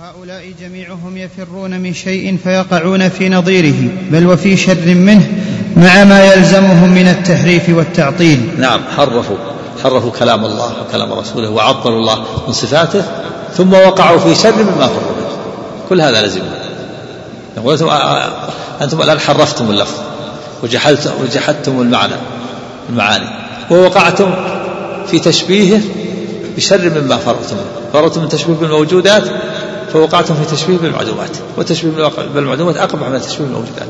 وهؤلاء جميعهم يفرون من شيء فيقعون في نظيره بل وفي شر منه مع ما يلزمهم من التحريف والتعطيل. نعم حرفوا حرفوا كلام الله وكلام رسوله وعطلوا الله من صفاته ثم وقعوا في شر مما فروا منه كل هذا لزم. يقول أنتم, أنتم الآن حرفتم اللفظ وجحدتم المعنى المعاني ووقعتم في تشبيهه بشر مما فرغتم فرغتم من تشبيه بالموجودات فوقعتم في تشبيه بالمعدومات والتشبيه بالمعدومات أقبح من تشبيه بالموجودات.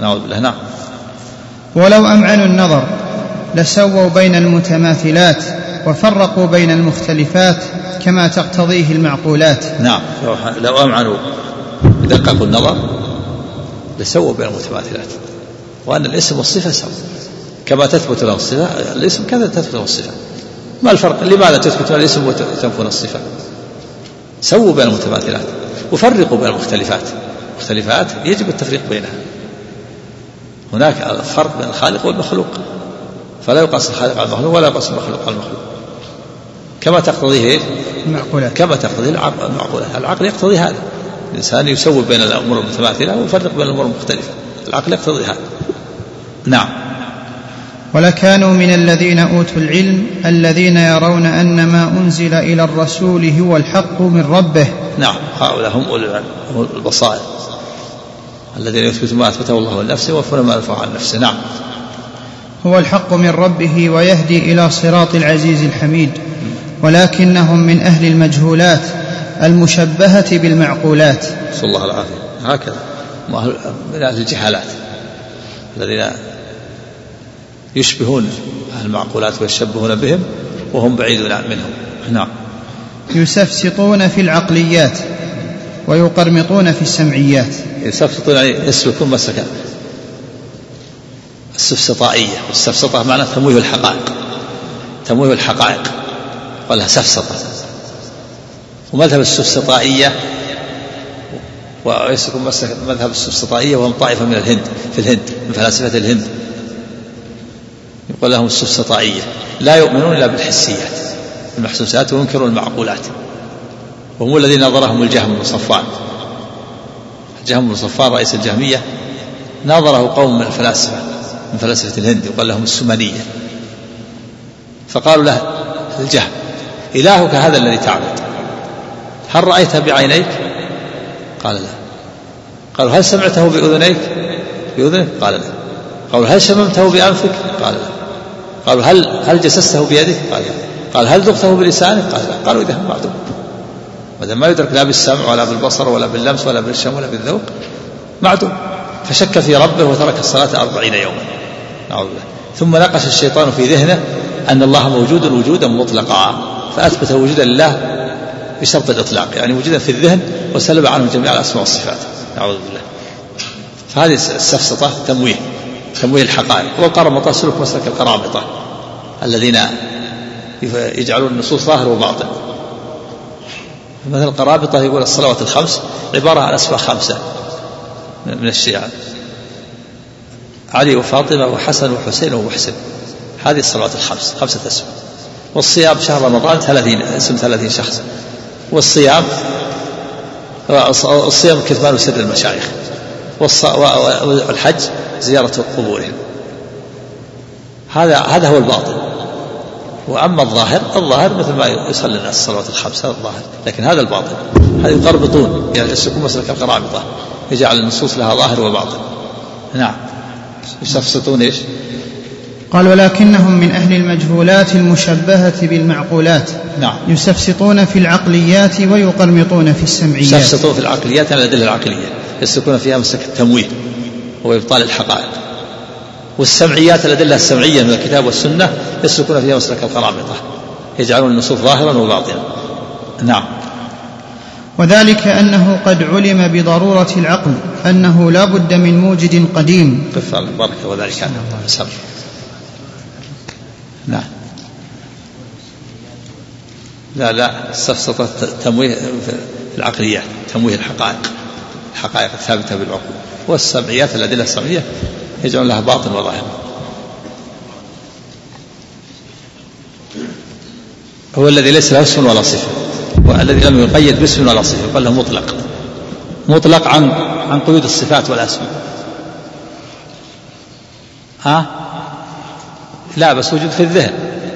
نعوذ بالله نعم. ولو أمعنوا النظر لسووا بين المتماثلات وفرقوا بين المختلفات كما تقتضيه المعقولات. نعم. لو أمعنوا دققوا النظر لسووا بين المتماثلات وأن الاسم والصفة سوا. كما تثبت له الصفة الاسم كذا تثبت له الصفة. ما الفرق؟ لماذا تثبت الاسم وتنفون الصفة؟ سووا بين المتماثلات وفرقوا بين المختلفات. المختلفات يجب التفريق بينها. هناك فرق بين الخالق والمخلوق. فلا يقاس الخالق على المخلوق ولا يقاس المخلوق على المخلوق. كما تقتضيه؟ المعقولات. كما تقتضي المعقولات. العقل يقتضي هذا. الإنسان يسوي بين الأمور المتماثلة ويفرق بين الأمور المختلفة. العقل يقتضي هذا. نعم. ولكانوا من الذين أوتوا العلم الذين يرون أن ما أنزل إلى الرسول هو الحق من ربه. نعم هؤلاء هم اولي البصائر الذين يثبتون ما أثبته الله لنفسه ويوفون ما نفعه عن نفسه. نعم. هو الحق من ربه ويهدي إلى صراط العزيز الحميد ولكنهم من أهل المجهولات المشبهة بالمعقولات. نسأل الله العافية. هكذا من أهل الجهالات الذين يشبهون المعقولات ويشبهون بهم وهم بعيدون منهم. نعم. يسفسطون في العقليات ويقرمطون في السمعيات. يسفسطون يعني يسلكون مسلك السفسطائية. والسفسطة معناه تمويه الحقائق. تمويه الحقائق. قالها سفسطة. ومذهب السفسطائية ويسلكون مسلك مذهب السفسطائية وهم طائفة من الهند في الهند من فلاسفة الهند. يقول لهم السفسطائية. لا يؤمنون إلا بالحسيات. المحسوسات وينكرون المعقولات. وهم الذين نظرهم الجهم بن صفوان الجهم بن صفوان رئيس الجهمية ناظره قوم من الفلاسفة من فلاسفة الهند يقال لهم السمنية فقالوا له الجهم إلهك هذا الذي تعبد. هل رأيته بعينيك؟ قال لا. قالوا هل سمعته بأذنيك؟ بأذنك قال لا. قالوا هل شممته بأنفك؟ قال لا. قالوا هل هل جسسته بيدك؟ قال قال هل ذقته بلسانك؟ قال لا. قالوا إذا معدوم ما ما يدرك لا بالسمع ولا بالبصر ولا باللمس ولا بالشم ولا بالذوق معدوم. فشك في ربه وترك الصلاة أربعين يوما. نعوذ بالله. ثم نقش الشيطان في ذهنه أن الله موجود وجودا مطلقا. فأثبت وجودا لله بشرط الإطلاق يعني وجودا في الذهن وسلب عنه جميع الأسماء والصفات. نعوذ بالله. فهذه السفسطة تمويه تمويه الحقائق. والقرمطة سلوك مسلك القرامطة الذين يجعلون النصوص ظاهر وباطن. مثلا القرابطة يقول الصلوات الخمس عبارة عن أسماء خمسة من الشيعة. علي وفاطمة وحسن وحسين ومحسن. هذه الصلوات الخمس خمسة أسماء والصيام شهر رمضان ثلاثين اسم ثلاثين شخص. والصيام الصيام كتمان سر المشايخ. والحج زيارة قبورهم. هذا هذا هو الباطن. وأما الظاهر الظاهر مثل ما يصلي الناس الصلوات الخمس هذا الظاهر لكن هذا الباطن هذا يقربطون يعني يسلكون مسلك القرابطة يجعل النصوص لها ظاهر وباطن. نعم. يسفسطون إيش؟ قال ولكنهم من أهل المجهولات المشبهة بالمعقولات. نعم. يسفسطون في العقليات ويقرمطون في السمعيات. يسفسطون في العقليات على الأدلة العقلية يسلكون فيها مسلك التمويه وإبطال الحقائق. والسمعيات الأدلة السمعية من الكتاب والسنة يسلكون فيها مسلك القرامطة يجعلون النصوص ظاهرا وباطنا. نعم. وذلك أنه قد علم بضرورة العقل أنه لا بد من موجد قديم. قف بارك وذلك أنه نعم. لا. لا استفسط تمويه العقليات تمويه الحقائق الحقائق الثابتة بالعقول. والسمعيات الأدلة السمعية يجعل لها باطن وظاهر. هو الذي ليس له اسم ولا صفة. والذي لم يقيد باسم ولا صفة. بل له مطلق. مطلق عن عن قيود الصفات والأسماء. ها؟ لا بس وجود في الذهن.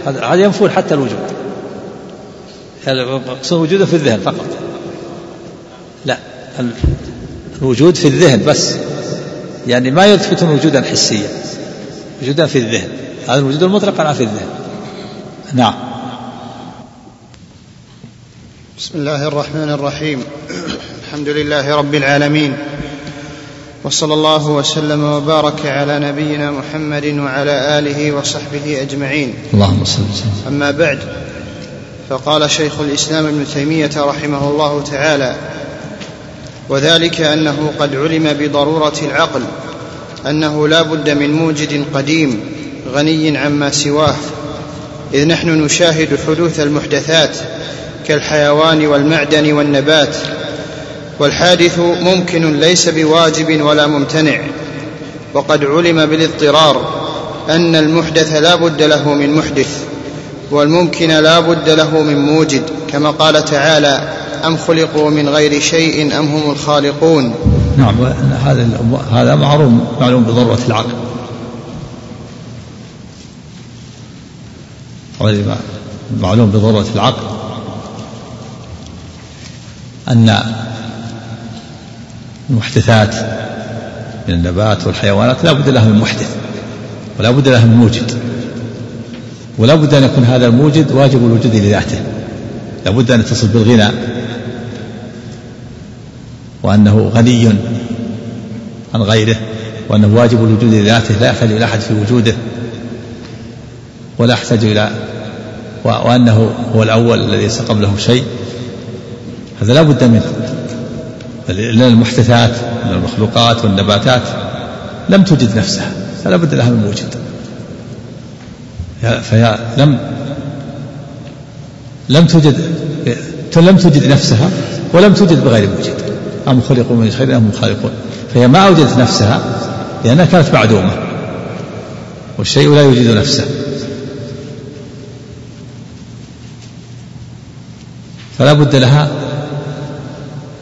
هذا ينفون حتى الوجود. المقصود وجوده في الذهن فقط. لا الوجود في الذهن بس. يعني ما يثبتون وجودا حسيا وجودا في الذهن. هذا الوجود المطلق على في الذهن. نعم. بسم الله الرحمن الرحيم. الحمد لله رب العالمين. وصلى الله وسلم وبارك على نبينا محمد وعلى آله وصحبه أجمعين. اللهم صل وسلم. أما بعد فقال شيخ الإسلام ابن تيمية رحمه الله تعالى وذلك أنه قد علم بضرورة العقل أنه لا بد من موجد قديم غني عما سواه. إذ نحن نشاهد حدوث المحدثات كالحيوان والمعدن والنبات والحادث ممكن ليس بواجب ولا ممتنع. وقد علم بالاضطرار أن المحدث لا بد له من محدث والممكن لا بد له من موجد كما قال تعالى أم خلقوا من غير شيء أم هم الخالقون؟ نعم هذا هذا معلوم معلوم بضرورة العقل. معلوم بضرورة العقل. أن المحدثات من النبات والحيوانات لا بد لها من محدث ولا بد لها من موجد ولا بد أن يكون هذا الموجد واجب الوجود لذاته. لا بد أن يتصل بالغنى وأنه غني عن غيره وأنه واجب الوجود لذاته لا يحتاج إلى أحد في وجوده ولا يحتاج إلى وأنه هو الأول الذي ليس قبله شيء. هذا لا بد منه. لأن المحدثات من المخلوقات والنباتات لم توجد نفسها فلا بد لها من موجد فهي لم لم توجد لم توجد نفسها ولم توجد بغير موجد أم خلقوا من خير أم خالقون. فهي ما أوجدت نفسها لأنها كانت معدومة. والشيء لا يوجد نفسه. فلا بد لها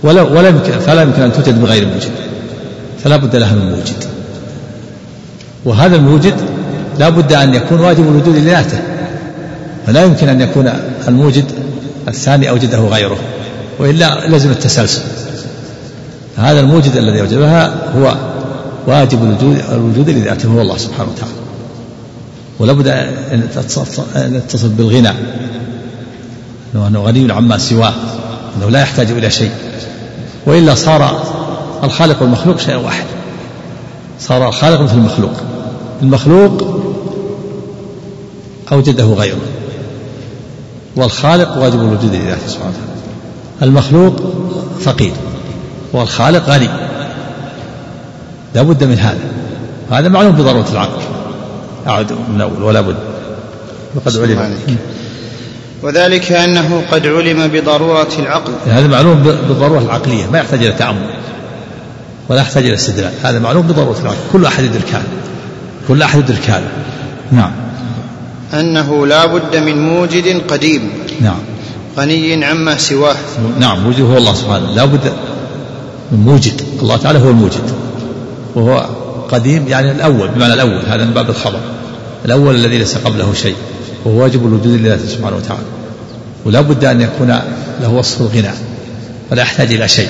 ولا ولا فلا يمكن أن توجد بغير موجد. فلا بد لها من موجد. وهذا الموجد لا بد أن يكون واجب الوجود لذاته فلا يمكن أن يكون الموجد الثاني أوجده غيره. وإلا لزم التسلسل. هذا الموجد الذي اوجدها هو واجب الوجود الوجود لذاته هو الله سبحانه وتعالى. ولا بد أن تتصل بالغنى. أنه غني عما سواه. انه لا يحتاج إلى شيء. وإلا صار الخالق والمخلوق شيء واحد صار الخالق مثل المخلوق. المخلوق أوجده غيره. والخالق واجب الوجود لذاته سبحانه وتعالى. المخلوق فقير. والخالق غني. لا بد من هذا. هذا معلوم بضرورة العقل. أعد من أول ولا بد. وقد علم. وذلك أنه قد علم بضرورة العقل. هذا معلوم بالضرورة العقلية. ما يحتاج إلى تأمل. ولا يحتاج إلى استدلال. هذا معلوم بضرورة العقل. كل أحد يدرك هذا كل أحد يدرك هذا نعم. أنه لا بد من موجد قديم. نعم. غني عما سواه. نعم وجود هو الله سبحانه. لا بد من موجد الله تعالى هو الموجد. وهو قديم يعني الأول بمعنى الأول هذا من باب الخبر. الأول الذي ليس قبله شيء وهو واجب الوجود لله سبحانه وتعالى. ولا بد أن يكون له وصف الغنى ولا يحتاج إلى شيء.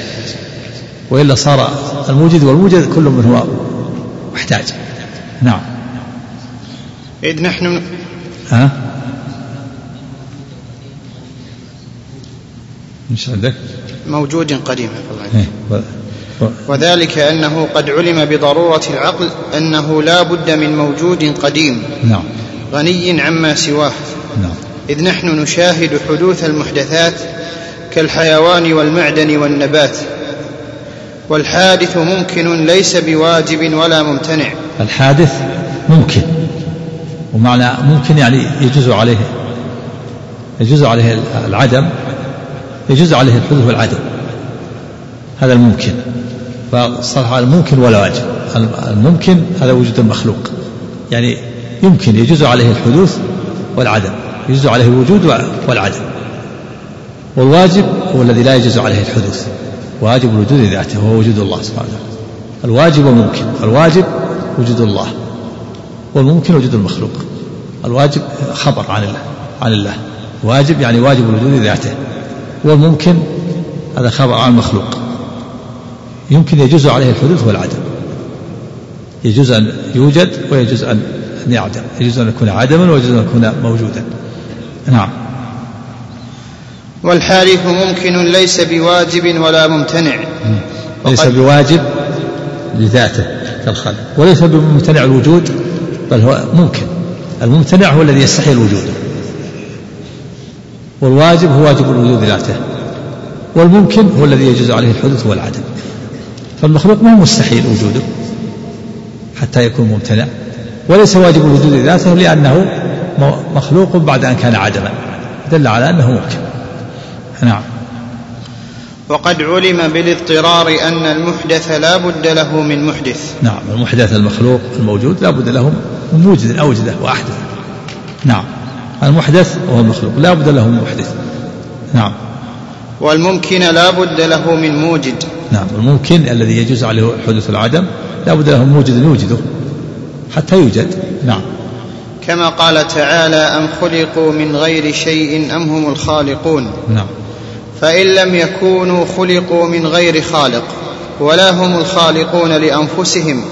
وإلا صار الموجد والموجد كل من هو محتاج. نعم. إذ نحن ها؟ إيش عندك؟ موجود قديم. إيه، وذلك أنه قد علم بضرورة العقل أنه لا بد من موجود قديم. نعم. غني عما سواه. نعم. إذ نحن نشاهد حدوث المحدثات كالحيوان والمعدن والنبات. والحادث ممكن ليس بواجب ولا ممتنع. الحادث ممكن. ومعنى ممكن يعني يجوز عليه يجوز عليه العدم يجوز عليه الحدوث والعدم هذا الممكن. فصراحة الممكن ولا واجب. الممكن هذا وجود المخلوق يعني يمكن يجوز عليه الحدوث والعدم يجوز عليه الوجود والعدم والواجب هو الذي لا يجوز عليه الحدوث. واجب الوجود ذاته وهو وجود الله سبحانه وتعالى. الواجب والممكن الواجب وجود الله. والممكن وجود المخلوق. الواجب خبر عن الله عن الله. واجب يعني واجب الوجود ذاته. والممكن هذا خبر عن المخلوق. يمكن يجوز عليه الحدوث والعدم. يجوز أن يوجد ويجوز أن يعدم. يجوز أن يكون عدما ويجوز أن يكون موجودا. نعم. والحادث ممكن ليس بواجب ولا ممتنع. ليس بواجب لذاته كالخلق وليس بممتنع الوجود بل هو ممكن. الممتنع هو الذي يستحيل الوجود. والواجب هو واجب الوجود ذاته. والممكن هو الذي يجوز عليه الحدوث والعدم. فالمخلوق ما هو مستحيل وجوده حتى يكون ممتنع. وليس واجب الوجود ذاته لأنه مخلوق بعد أن كان عدما. دل على أنه ممكن. نعم. وقد علم بالاضطرار أن المحدث لا بد له من محدث. نعم. المحدث المخلوق الموجود لا بد له من موجد أوجده وأحدث. نعم. المحدث وهو المخلوق لا بد له من محدث. نعم. والممكن لا بد له من موجد. نعم. الممكن الذي يجوز عليه حدوث العدم لا بد له من موجد يوجده. حتى يوجد. نعم. كما قال تعالى أم خلقوا من غير شيء أم هم الخالقون؟ نعم. فإن لم يكونوا خلقوا من غير خالق ولا هم الخالقون لأنفسهم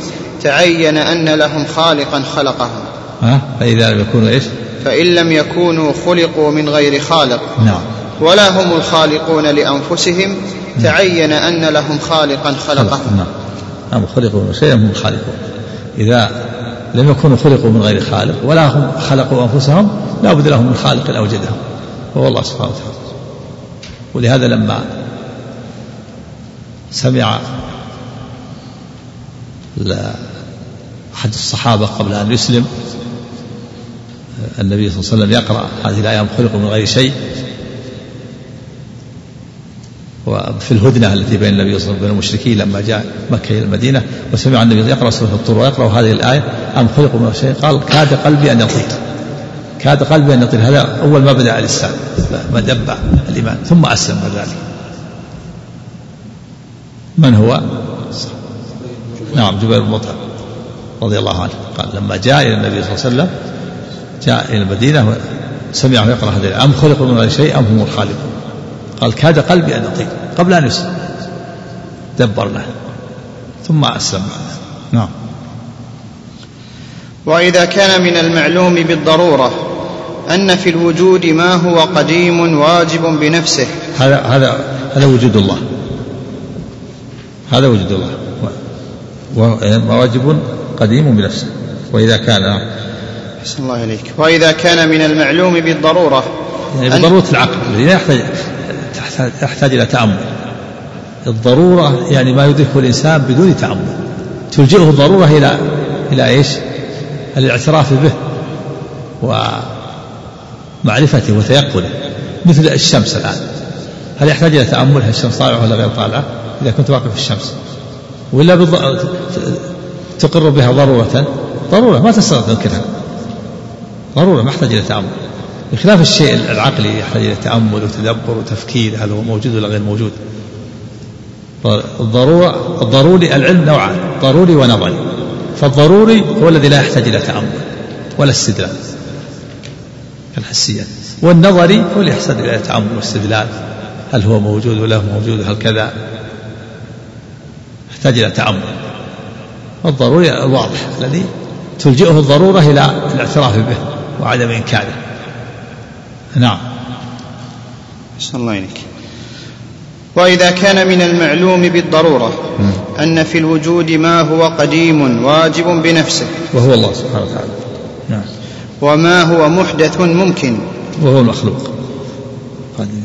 تعين أن لهم خالقا خلقهم. ها؟ فإذا لم يكونوا إيش؟ فإن لم يكونوا خلقوا من غير خالق. نعم. ولا هم الخالقون لأنفسهم. تعين أن لهم خالقا خلقهم نعم. نعم خلقوا من شيء هم الخالقون إذا لم يكونوا خلقوا من غير خالق ولا هم خلقوا أنفسهم لا بد لهم من خالق أوجدهم وهو الله سبحانه وتعالى. ولهذا لما سمع أحد الصحابة قبل أن يسلم النبي صلى الله عليه وسلم يقرأ هذه الآية خلقوا من غير شيء؟ وفي الهدنة التي بين النبي صلى الله عليه وسلم وبين المشركين لما جاء مكة إلى المدينة وسمع النبي يقرأ سورة الطور ويقرأ هذه الآية أم خلقوا من شيء؟ قال كاد قلبي أن يطير. كاد قلبي أن يطير. هذا أول ما بدأ الإسلام ما دب الإيمان ثم أسلم بعد ذلك. من هو؟ نعم جبير بن مطعم رضي الله عنه قال لما جاء إلى النبي صلى الله عليه وسلم جاء إلى المدينة سمعه يقرأ هذه الآية. أم خلقوا من غير شيء أم هم الخالقون؟ قال كاد قلبي أن يطير قبل أن يسلم دبر له ثم أسلم نعم. وإذا كان من المعلوم بالضرورة أن في الوجود ما هو قديم واجب بنفسه. هذا هذا هذا وجود الله. هذا وجود الله. واجب قديم بنفسه. وإذا كان أحسن الله إليك. وإذا كان من المعلوم بالضرورة يعني بضرورة العقل لا يحتاج يحتاج إلى تأمل. الضرورة يعني ما يدركه الإنسان بدون تأمل. تلجئه الضرورة إلى إلى إيش؟ الاعتراف به ومعرفته وتيقنه. مثل الشمس الآن. هل يحتاج إلى تأمل؟ هل الشمس طالعة ولا غير طالعة؟ إذا كنت واقف في الشمس. ولا بالض... تقر بها ضرورة. ضرورة ما تستطيع تنكرها. ضرورة ما يحتاج إلى تأمل. بخلاف الشيء العقلي يحتاج إلى تأمل وتدبر وتفكير هل هو موجود ولا غير موجود؟ الضرورة الضروري العلم نوعان ضروري ونظري. فالضروري هو الذي لا يحتاج إلى تأمل ولا استدلال. كالحسيات والنظري هو اللي يحتاج إلى تأمل واستدلال. هل هو موجود ولا هو موجود؟ هل كذا؟ يحتاج إلى تأمل. والضروري الواضح الذي تلجئه الضرورة إلى الاعتراف به. وعدم إنكاره. نعم. أحسن الله إليك. وإذا كان من المعلوم بالضرورة أن في الوجود ما هو قديم واجب بنفسه. وهو الله سبحانه وتعالى. نعم. وما هو محدث ممكن. وهو المخلوق. قديم.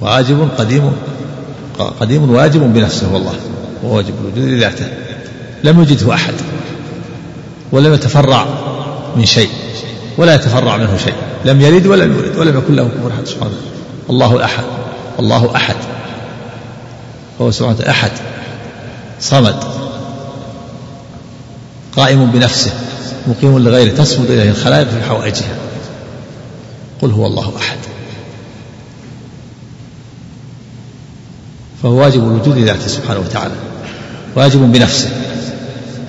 واجب قديم. قديم واجب بنفسه والله. وواجب الوجود لذاته لم يجده أحد. ولم يتفرع من شيء. ولا يتفرع منه شيء. لم يلد ولم يولد ولم يكن له كفر أحد سبحانه الله الاحد الله أحد. وهو سبحانه أحد. صمد. قائم بنفسه. مقيم لغيره. تسمد إليه الخلائق في حوائجها. قل هو الله أحد. فهو واجب الوجود لذاته سبحانه وتعالى. واجب بنفسه.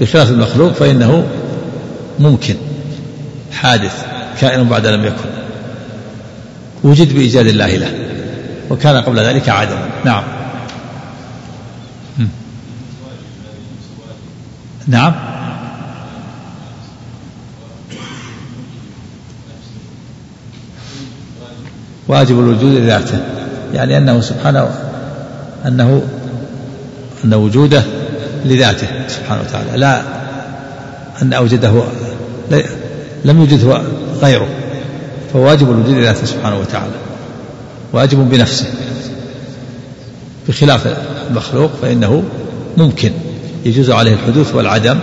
بخلاف المخلوق فإنه ممكن. حادث كائن بعد لم يكن. وجد بإيجاد الله له وكان قبل ذلك عدما نعم. نعم. واجب الوجود لذاته يعني أنه سبحانه أنه أن وجوده لذاته سبحانه وتعالى. لا أن أوجده لم يوجده غيره فواجب الوجود لذاته سبحانه وتعالى واجب بنفسه. بخلاف المخلوق فإنه ممكن يجوز عليه الحدوث والعدم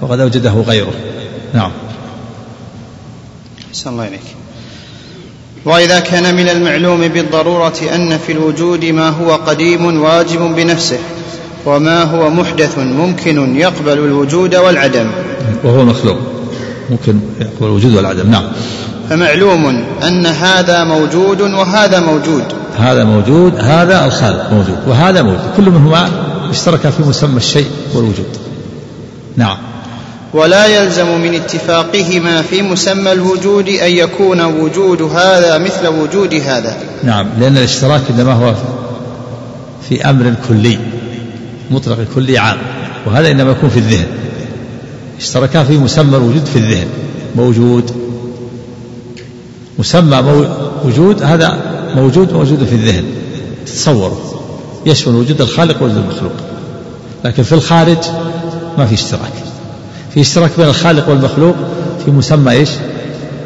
وقد أوجده غيره. نعم. أحسن الله إليك. وإذا كان من المعلوم بالضرورة أن في الوجود ما هو قديم واجب بنفسه وما هو محدث ممكن يقبل الوجود والعدم. وهو مخلوق. ممكن يقبل الوجود والعدم نعم. فمعلوم أن هذا موجود وهذا موجود. هذا موجود هذا الخالق موجود. وهذا موجود. كل منهما اشترك في مسمى الشيء والوجود. نعم. ولا يلزم من اتفاقهما في مسمى الوجود أن يكون وجود هذا مثل وجود هذا. نعم. لأن الاشتراك إنما هو في أمر كلي مطلق كلي عام. وهذا إنما يكون في الذهن. اشتركا في مسمى الوجود في الذهن. موجود. مسمى وجود هذا موجود موجود في الذهن. تصوره يشمل وجود الخالق ووجود المخلوق. لكن في الخارج ما في اشتراك. في اشتراك بين الخالق والمخلوق في مسمى إيش؟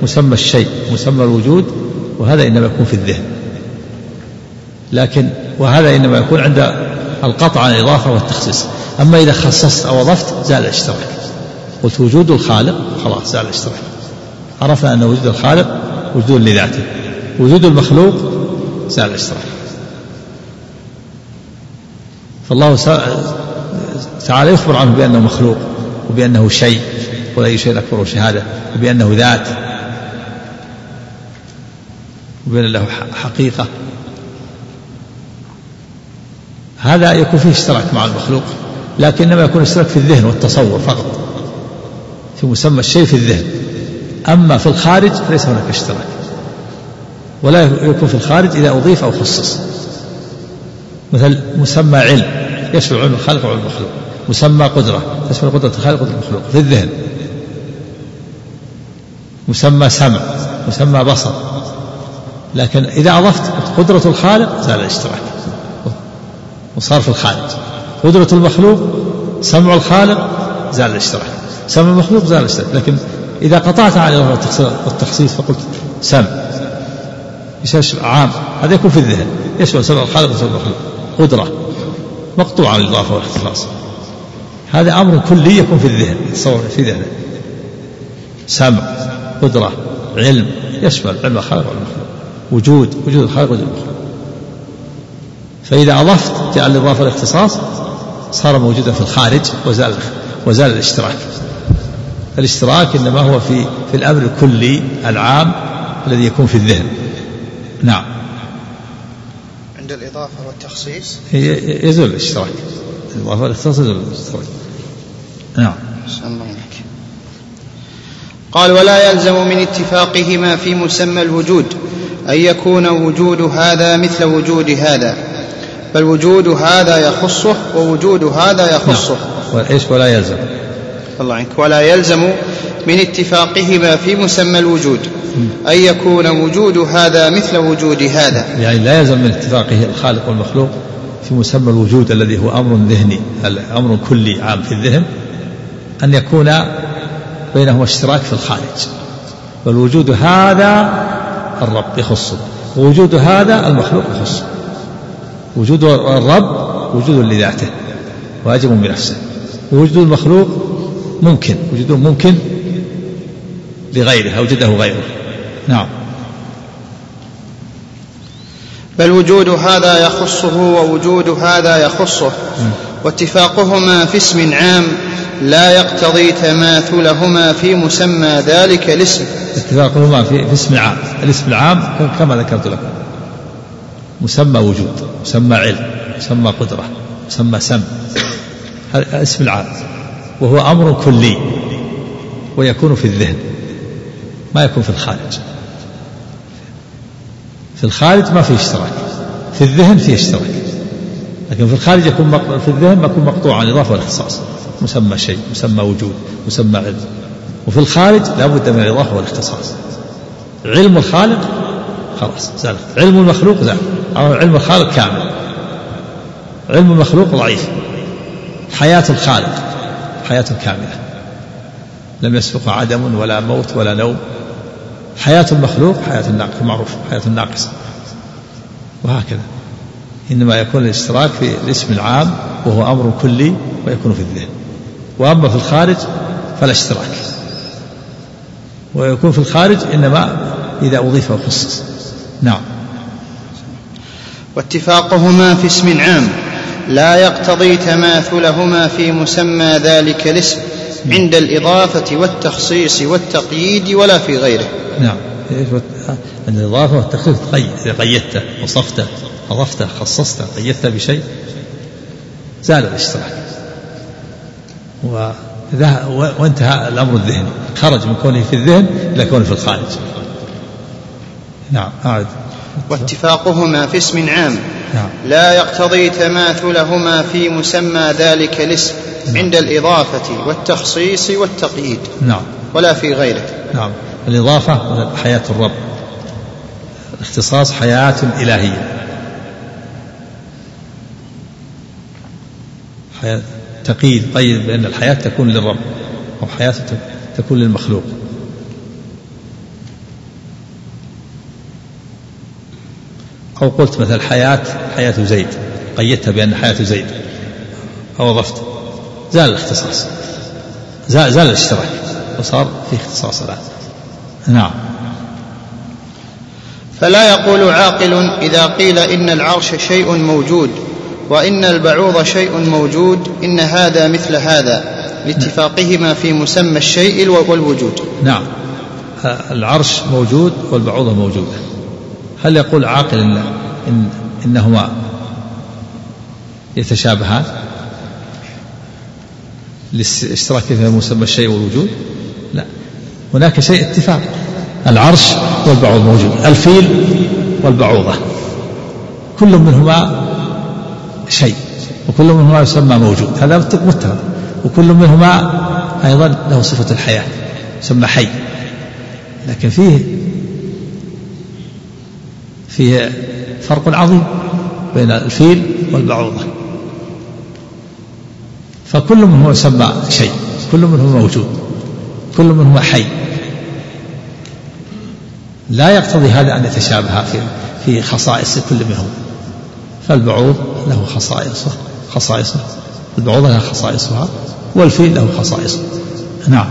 مسمى الشيء مسمى الوجود وهذا إنما يكون في الذهن. لكن وهذا إنما يكون عند القطع عن الإضافة والتخصيص. أما إذا خصصت أو اضفت زال الاشتراك. قلت وجود الخالق خلاص زال الاشتراك. عرفنا أن وجود الخالق وجود لذاته. وجود المخلوق زال الاشتراك. فالله تعالى يخبر عنه بأنه مخلوق وبأنه شيء ولا أي شيء أكبر شهادة وبأنه ذات. وبأن له حقيقة. هذا يكون فيه اشتراك مع المخلوق لكن انما يكون اشتراك في الذهن والتصور فقط. في مسمى الشيء في الذهن أما في الخارج فليس هناك اشتراك. ولا يكون في الخارج إذا أضيف أو خصص. مثل مسمى علم يشمل علم الخالق وعلم المخلوق. مسمى قدرة تشمل قدرة الخالق وقدرة المخلوق. في الذهن مسمى سمع مسمى بصر. لكن إذا أضفت قدرة الخالق زال الاشتراك. وصار في الخارج. قدرة المخلوق سمع الخالق زال الاشتراك. سمع المخلوق زال الاشتراك لكن إذا قطعت عن الإضافة والتخصيص فقلت سمع يصير عام. هذا يكون في الذهن. يشمل سمع الخالق وسمع المخلوق قدرة. مقطوع عن الإضافة والاختصاص هذا أمر كلي يكون في الذهن. يتصور في ذهنه. سمع قدرة. علم. يشمل علم الخالق والمخلوق. وجود. وجود الخالق وجود المخلوق. فإذا أضفت جعل الإضافة والإختصاص صار موجودا في الخارج وزال وزال الاشتراك. الاشتراك إنما هو في في الأمر الكلي العام الذي يكون في الذهن. نعم. عند الإضافة والتخصيص؟ يزول الاشتراك. الإضافة والاختصاص يزول الاشتراك. نعم. الله قال ولا يلزم من اتفاقهما في مسمى الوجود أن يكون وجود هذا مثل وجود هذا بل وجود هذا يخصه ووجود هذا يخصه. نعم. إيش ولا يلزم؟ الله عنك. ولا يلزم من اتفاقهما في مسمى الوجود أن يكون وجود هذا مثل وجود هذا. يعني لا يلزم من اتفاقه الخالق والمخلوق في مسمى الوجود الذي هو أمر ذهني أمر كلي عام في الذهن أن يكون بينهما اشتراك في الخارج. والوجود هذا الرب يخصه ووجود هذا المخلوق يخصه وجود الرب وجود لذاته واجب بنفسه ووجود المخلوق ممكن. وجوده ممكن لغيره أوجده غيره. نعم. بل وجود هذا يخصه ووجود هذا يخصه. واتفاقهما في اسم عام لا يقتضي تماثلهما في مسمى ذلك الاسم. اتفاقهما في, في اسم عام الاسم العام كما ذكرت لكم. مسمى وجود مسمى علم مسمى قدرة مسمى سم هذا اسم العام. وهو أمر كلي ويكون في الذهن ما يكون في الخارج. في الخارج ما في اشتراك في الذهن في اشتراك لكن في الخارج يكون مقطوع في الذهن ما يكون مقطوع عن الإضافة والاختصاص مسمى شيء مسمى وجود مسمى علم. وفي الخارج لا بد من الإضافة والإختصاص. علم الخالق خلاص زال. علم المخلوق زال. علم الخالق كامل. علم المخلوق ضعيف. حياة الخالق. حياة كاملة. لم يسبق عدم ولا موت ولا نوم. حياة المخلوق حياة الناقص معروف حياة الناقصة. وهكذا. إنما يكون الإشتراك في الاسم العام وهو أمر كلي ويكون في الذهن. وأما في الخارج فلا اشتراك. ويكون في الخارج إنما إذا أضيف وخصص. نعم. واتفاقهما في اسم عام لا يقتضي تماثلهما في مسمى ذلك الاسم عند الإضافة والتخصيص والتقييد ولا في غيره. نعم. الإضافة والتخصيص تقيد إذا قيدته وصفته أضفته خصصته قيدته بشيء. زال الاشتراك. وانتهى الأمر الذهني. خرج من كونه في الذهن إلى كونه في الخارج. نعم أعد. واتفاقهما في اسم عام. نعم. لا يقتضي تماثلهما في مسمى ذلك الاسم نعم. عند الإضافة والتخصيص والتقييد. نعم. ولا في غيره. نعم. الإضافة حياة الرب. الاختصاص حياة إلهية. حياة تقييد. قيد بأن الحياة تكون للرب أو حياة تكون للمخلوق. أو قلت مثلا حياة حياة زيد. قيدتها بأن حياة زيد. أو أضفت زال الاختصاص. زال, زال الاشتراك. وصار في اختصاص الآن. نعم. فلا يقول عاقل إذا قيل إن العرش شيء موجود وإن البعوض شيء موجود إن هذا مثل هذا لاتفاقهما في مسمى الشيء والوجود. نعم. العرش موجود والبعوضة موجودة هل يقول عاقل إن, إن إنهما يتشابهان للاشتراك في مسمى الشيء والوجود؟ لا. هناك شيء اتفاق. العرش والبعوض موجود. الفيل والبعوضة. كل منهما شيء وكل منهما يسمى موجود. هذا متفق. وكل منهما أيضا له صفة الحياة يسمى حي. لكن فيه فيه فرق عظيم بين الفيل والبعوضة. فكل منهما يسمى شيء كل منهما موجود كل منهما حي. لا يقتضي هذا أن يتشابه في في خصائص كل منهم فالبعوض له خصائصه خصائصه. البعوضة لها خصائصها والفيل له خصائصه. نعم.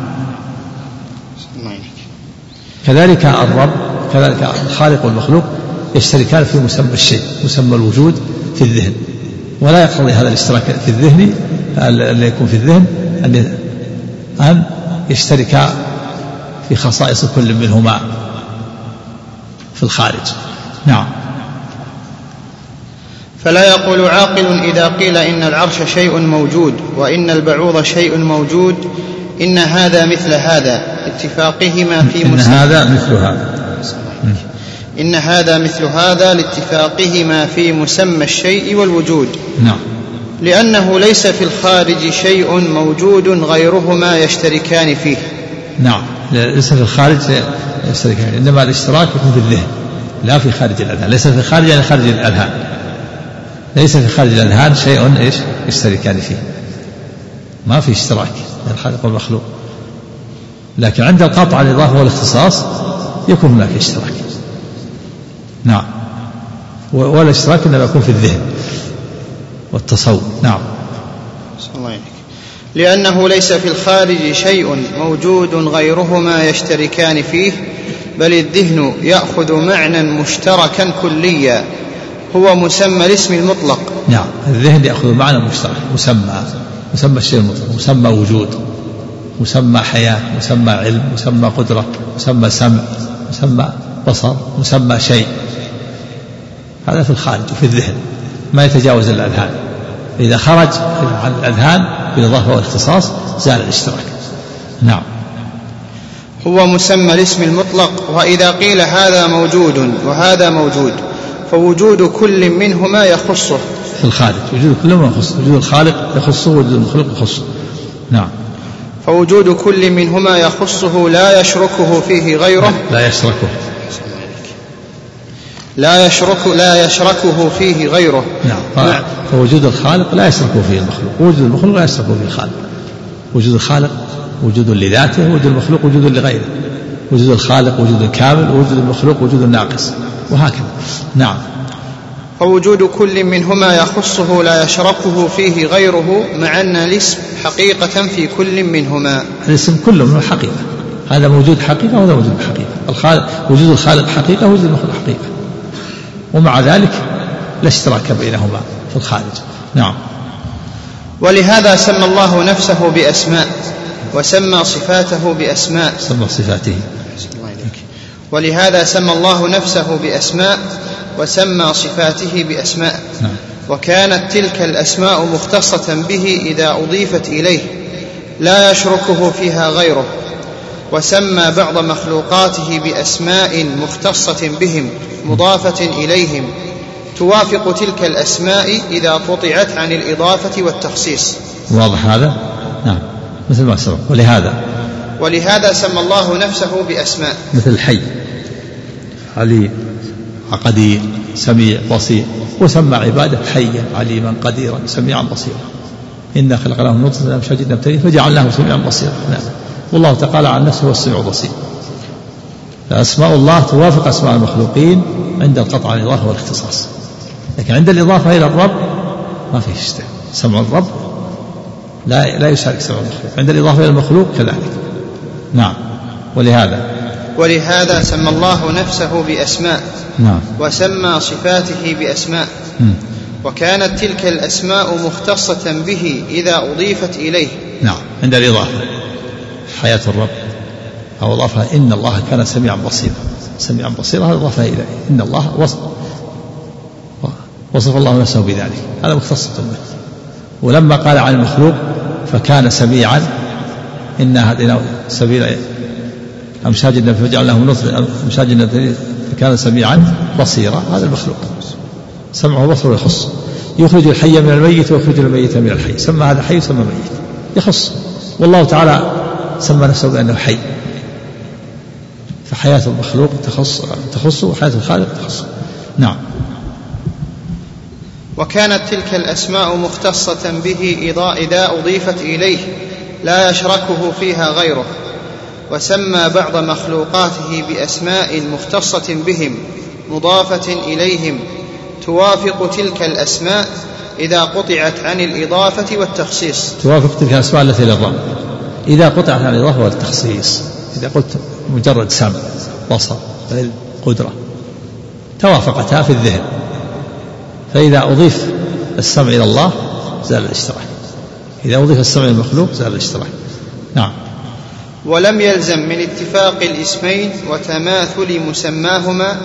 كذلك الرب كذلك الخالق والمخلوق يشتركان في مسمى الشيء مسمى الوجود في الذهن. ولا يقتضي هذا الاشتراك في الذهن الذي يكون في الذهن أن أن يشتركا في خصائص كل منهما في الخارج. نعم. فلا يقول عاقل إذا قيل إن العرش شيء موجود وإن البعوض شيء موجود إن هذا مثل هذا اتفاقهما في إن هذا مثل هذا. إن هذا مثل هذا لاتفاقهما في مسمى الشيء والوجود. نعم. لأنه ليس في الخارج شيء موجود غيرهما يشتركان فيه. نعم. ليس في الخارج يشتركان. إنما الإشتراك يكون في الذهن. لا في خارج الأذهان. ليس في الخارج يعني خارج الأذهان. ليس في خارج الأذهان شيء إيش؟ يشتركان فيه. ما في اشتراك. بين الخالق والمخلوق لكن عند القطع الإضافة والاختصاص يكون هناك اشتراك. نعم. والاشتراك إنما يكون في الذهن والتصور. نعم. الله لأنه ليس في الخارج شيء موجود غيرهما يشتركان فيه بل الذهن يأخذ معنى مشتركا كليا هو مسمى الاسم المطلق. نعم. الذهن يأخذ معنى مشترك مسمى مسمى الشيء المطلق مسمى وجود مسمى حياة مسمى علم مسمى قدرة مسمى سمع مسمى بصر مسمى شيء. هذا في الخارج وفي الذهن. ما يتجاوز الأذهان. إذا خرج عن الأذهان بالإضافة والإختصاص زال الاشتراك. نعم. هو مسمى الاسم المطلق وإذا قيل هذا موجود وهذا موجود فوجود كل منهما يخصه. في الخالق وجود كل ما يخص وجود الخالق يخصه وجود المخلوق يخصه. نعم. فوجود كل منهما يخصه لا يشركه فيه غيره. لا يشركه. لا يشرك لا يشركه فيه غيره. نعم. فوجود الخالق لا يشركه فيه المخلوق. وجود المخلوق لا يشركه فيه الخالق. وجود الخالق وجود لذاته وجود المخلوق وجود لغيره. وجود الخالق وجود الكامل وجود المخلوق وجود الناقص. وهكذا. نعم. فوجود كل منهما يخصه لا يشركه فيه غيره مع أن الاسم حقيقة في كل منهما. الاسم كله من حقيقة. هذا موجود حقيقة وهذا موجود حقيقة. الخالق وجود الخالق حقيقة ووجود المخلوق حقيقة. ومع ذلك لا اشتراك بينهما في الخارج. نعم. ولهذا سمى الله نفسه بأسماء وسمى صفاته بأسماء. سمى صفاته. ولهذا سمى الله نفسه بأسماء وسمى صفاته بأسماء. نعم. وكانت تلك الأسماء مختصة به إذا أضيفت إليه لا يشركه فيها غيره. وسمى بعض مخلوقاته بأسماء مختصة بهم مضافة إليهم. توافق تلك الأسماء إذا قطعت عن الإضافة والتخصيص. واضح هذا؟ نعم مثل ما سبق. ولهذا؟ ولهذا سمى الله نفسه بأسماء. مثل الحي عليم قدير سميع بصير. وسمى عباده حيا عليما قديرا سميعا بصيرا. إنا خلقناه من نطفة أمشاج نبتليه فجعلناه سميعا بصيرا. نعم. والله تعالى عن نفسه هو السميع البصير. فأسماء الله توافق أسماء المخلوقين عند القطع عن الإضافة والاختصاص. لكن عند الإضافة إلى الرب ما فيه اشتراك سمع الرب لا لا يشارك سمع المخلوق. عند الإضافة إلى المخلوق كذلك. نعم. ولهذا. ولهذا سمى الله نفسه بأسماء. نعم. وسمى صفاته بأسماء. م. وكانت تلك الأسماء مختصة به إذا أضيفت إليه. نعم. عند الإضافة. حياة الرب. أو أضافها إن الله كان سميعا بصيرا. سميعا بصيرا هذا أضافها إليه إن الله وصف وصف الله نفسه بذلك. هذا مختصة به ولما قال عن المخلوق فكان سميعا إنا هديناه سبيل أمشاج النبي فجعلناه نطفة أمشاج النبي فكان سميعا بصيرا. هذا المخلوق. سمعه وبصره يخص. يخرج الحي من الميت ويخرج الميت من الحي. سمى هذا حي وسمى ميت. يخص. والله تعالى سمى نفسه بأنه حي. فحياة المخلوق تخص تخصه وحياة الخالق تخصه نعم. وكانت تلك الأسماء مختصة به إذا أضيفت إليه لا يشركه فيها غيره. وسمى بعض مخلوقاته بأسماء مختصة بهم مضافة إليهم. توافق تلك الأسماء إذا قطعت عن الإضافة والتخصيص. توافق تلك الأسماء التي للرب. إذا قطعت عن الاضافه والتخصيص إذا قلت مجرد سمع بصر علم قدرة توافقتا في الذهن. فإذا أضيف السمع إلى الله زال الاشتراك. إذا أضيف السمع إلى المخلوق زال الاشتراك. نعم. ولم يلزم من اتفاق الاسمين وتماثل مسماهما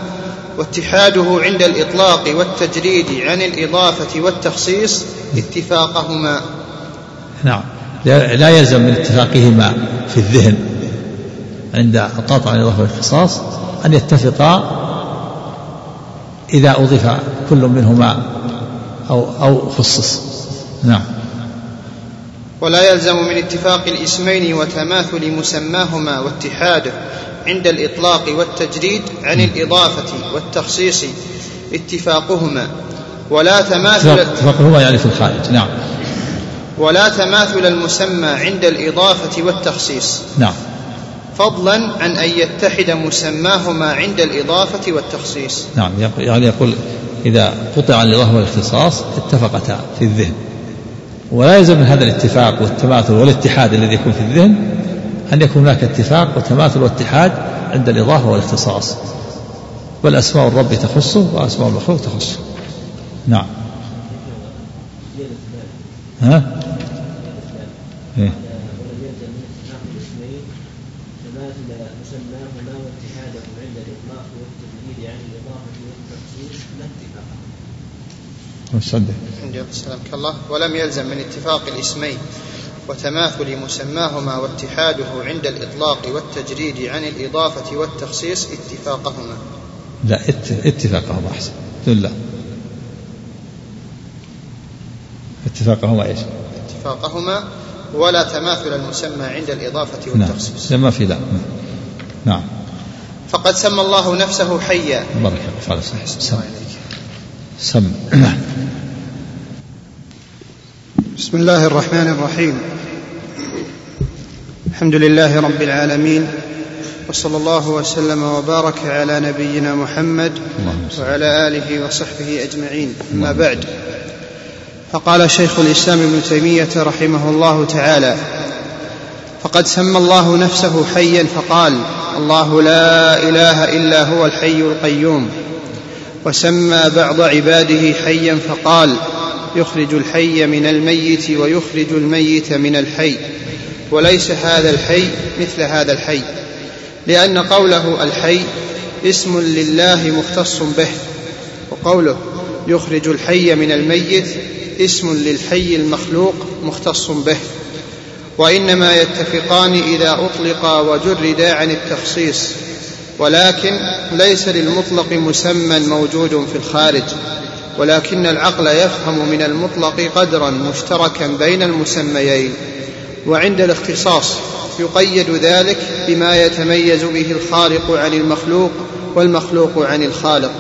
واتحاده عند الإطلاق والتجريد عن الإضافة والتخصيص اتفاقهما. نعم. لا يلزم من اتفاقهما في الذهن عند القطع عن الاضافه والاختصاص أن يتفقا إذا أضيف كل منهما أو أو خصص. نعم. ولا يلزم من اتفاق الاسمين وتماثل مسماهما واتحاده عند الإطلاق والتجريد عن الإضافة والتخصيص اتفاقهما. ولا تماثل اتفاقهما يعني في الخارج. نعم. ولا تماثل المسمى عند الإضافة والتخصيص. نعم. فضلا عن أن يتحد مسماهما عند الإضافة والتخصيص. نعم يعني يقول إذا قطع الاضافه والاختصاص اتفقتا في الذهن. ولا يلزم من هذا الاتفاق والتماثل والاتحاد الذي يكون في الذهن أن يكون هناك اتفاق وتماثل واتحاد عند الإضافة والاختصاص. بل أسماء الرب تخصه وأسماء المخلوق تخصه نعم. ها؟ إيه؟ وش عندك؟ عندي السلام الله ولم يلزم من اتفاق الاسمين وتماثل مسماهما واتحاده عند الإطلاق والتجريد عن الإضافة والتخصيص اتفاقهما لا اتفاقهما أحسن لا اتفاقهما إيش؟ اتفاقهما ولا تماثل المسمى عند الإضافة نعم. والتخصيص. نعم ما في لا. نعم. فقد سمى الله نفسه حيا. بارك الله فيك. سم. سم. نعم. بسم الله الرحمن الرحيم. الحمد لله رب العالمين. وصلى الله وسلم وبارك على نبينا محمد وعلى آله وصحبه أجمعين. اما بعد. فقال شيخ الإسلام ابن تيمية رحمه الله تعالى فقد سمى الله نفسه حيا فقال الله لا إله إلا هو الحي القيوم. وسمى بعض عباده حيا فقال يخرج الحي من الميت ويخرج الميت من الحي وليس هذا الحي مثل هذا الحي لأن قوله الحي اسم لله مختص به وقوله يخرج الحي من الميت اسم للحي المخلوق مختص به وإنما يتفقان إذا اطلقا وجردا عن التخصيص ولكن ليس للمطلق مسمى موجود في الخارج ولكن العقل يفهم من المطلق قدرا مشتركا بين المسميين وعند الاختصاص يقيد ذلك بما يتميز به الخالق عن المخلوق والمخلوق عن الخالق.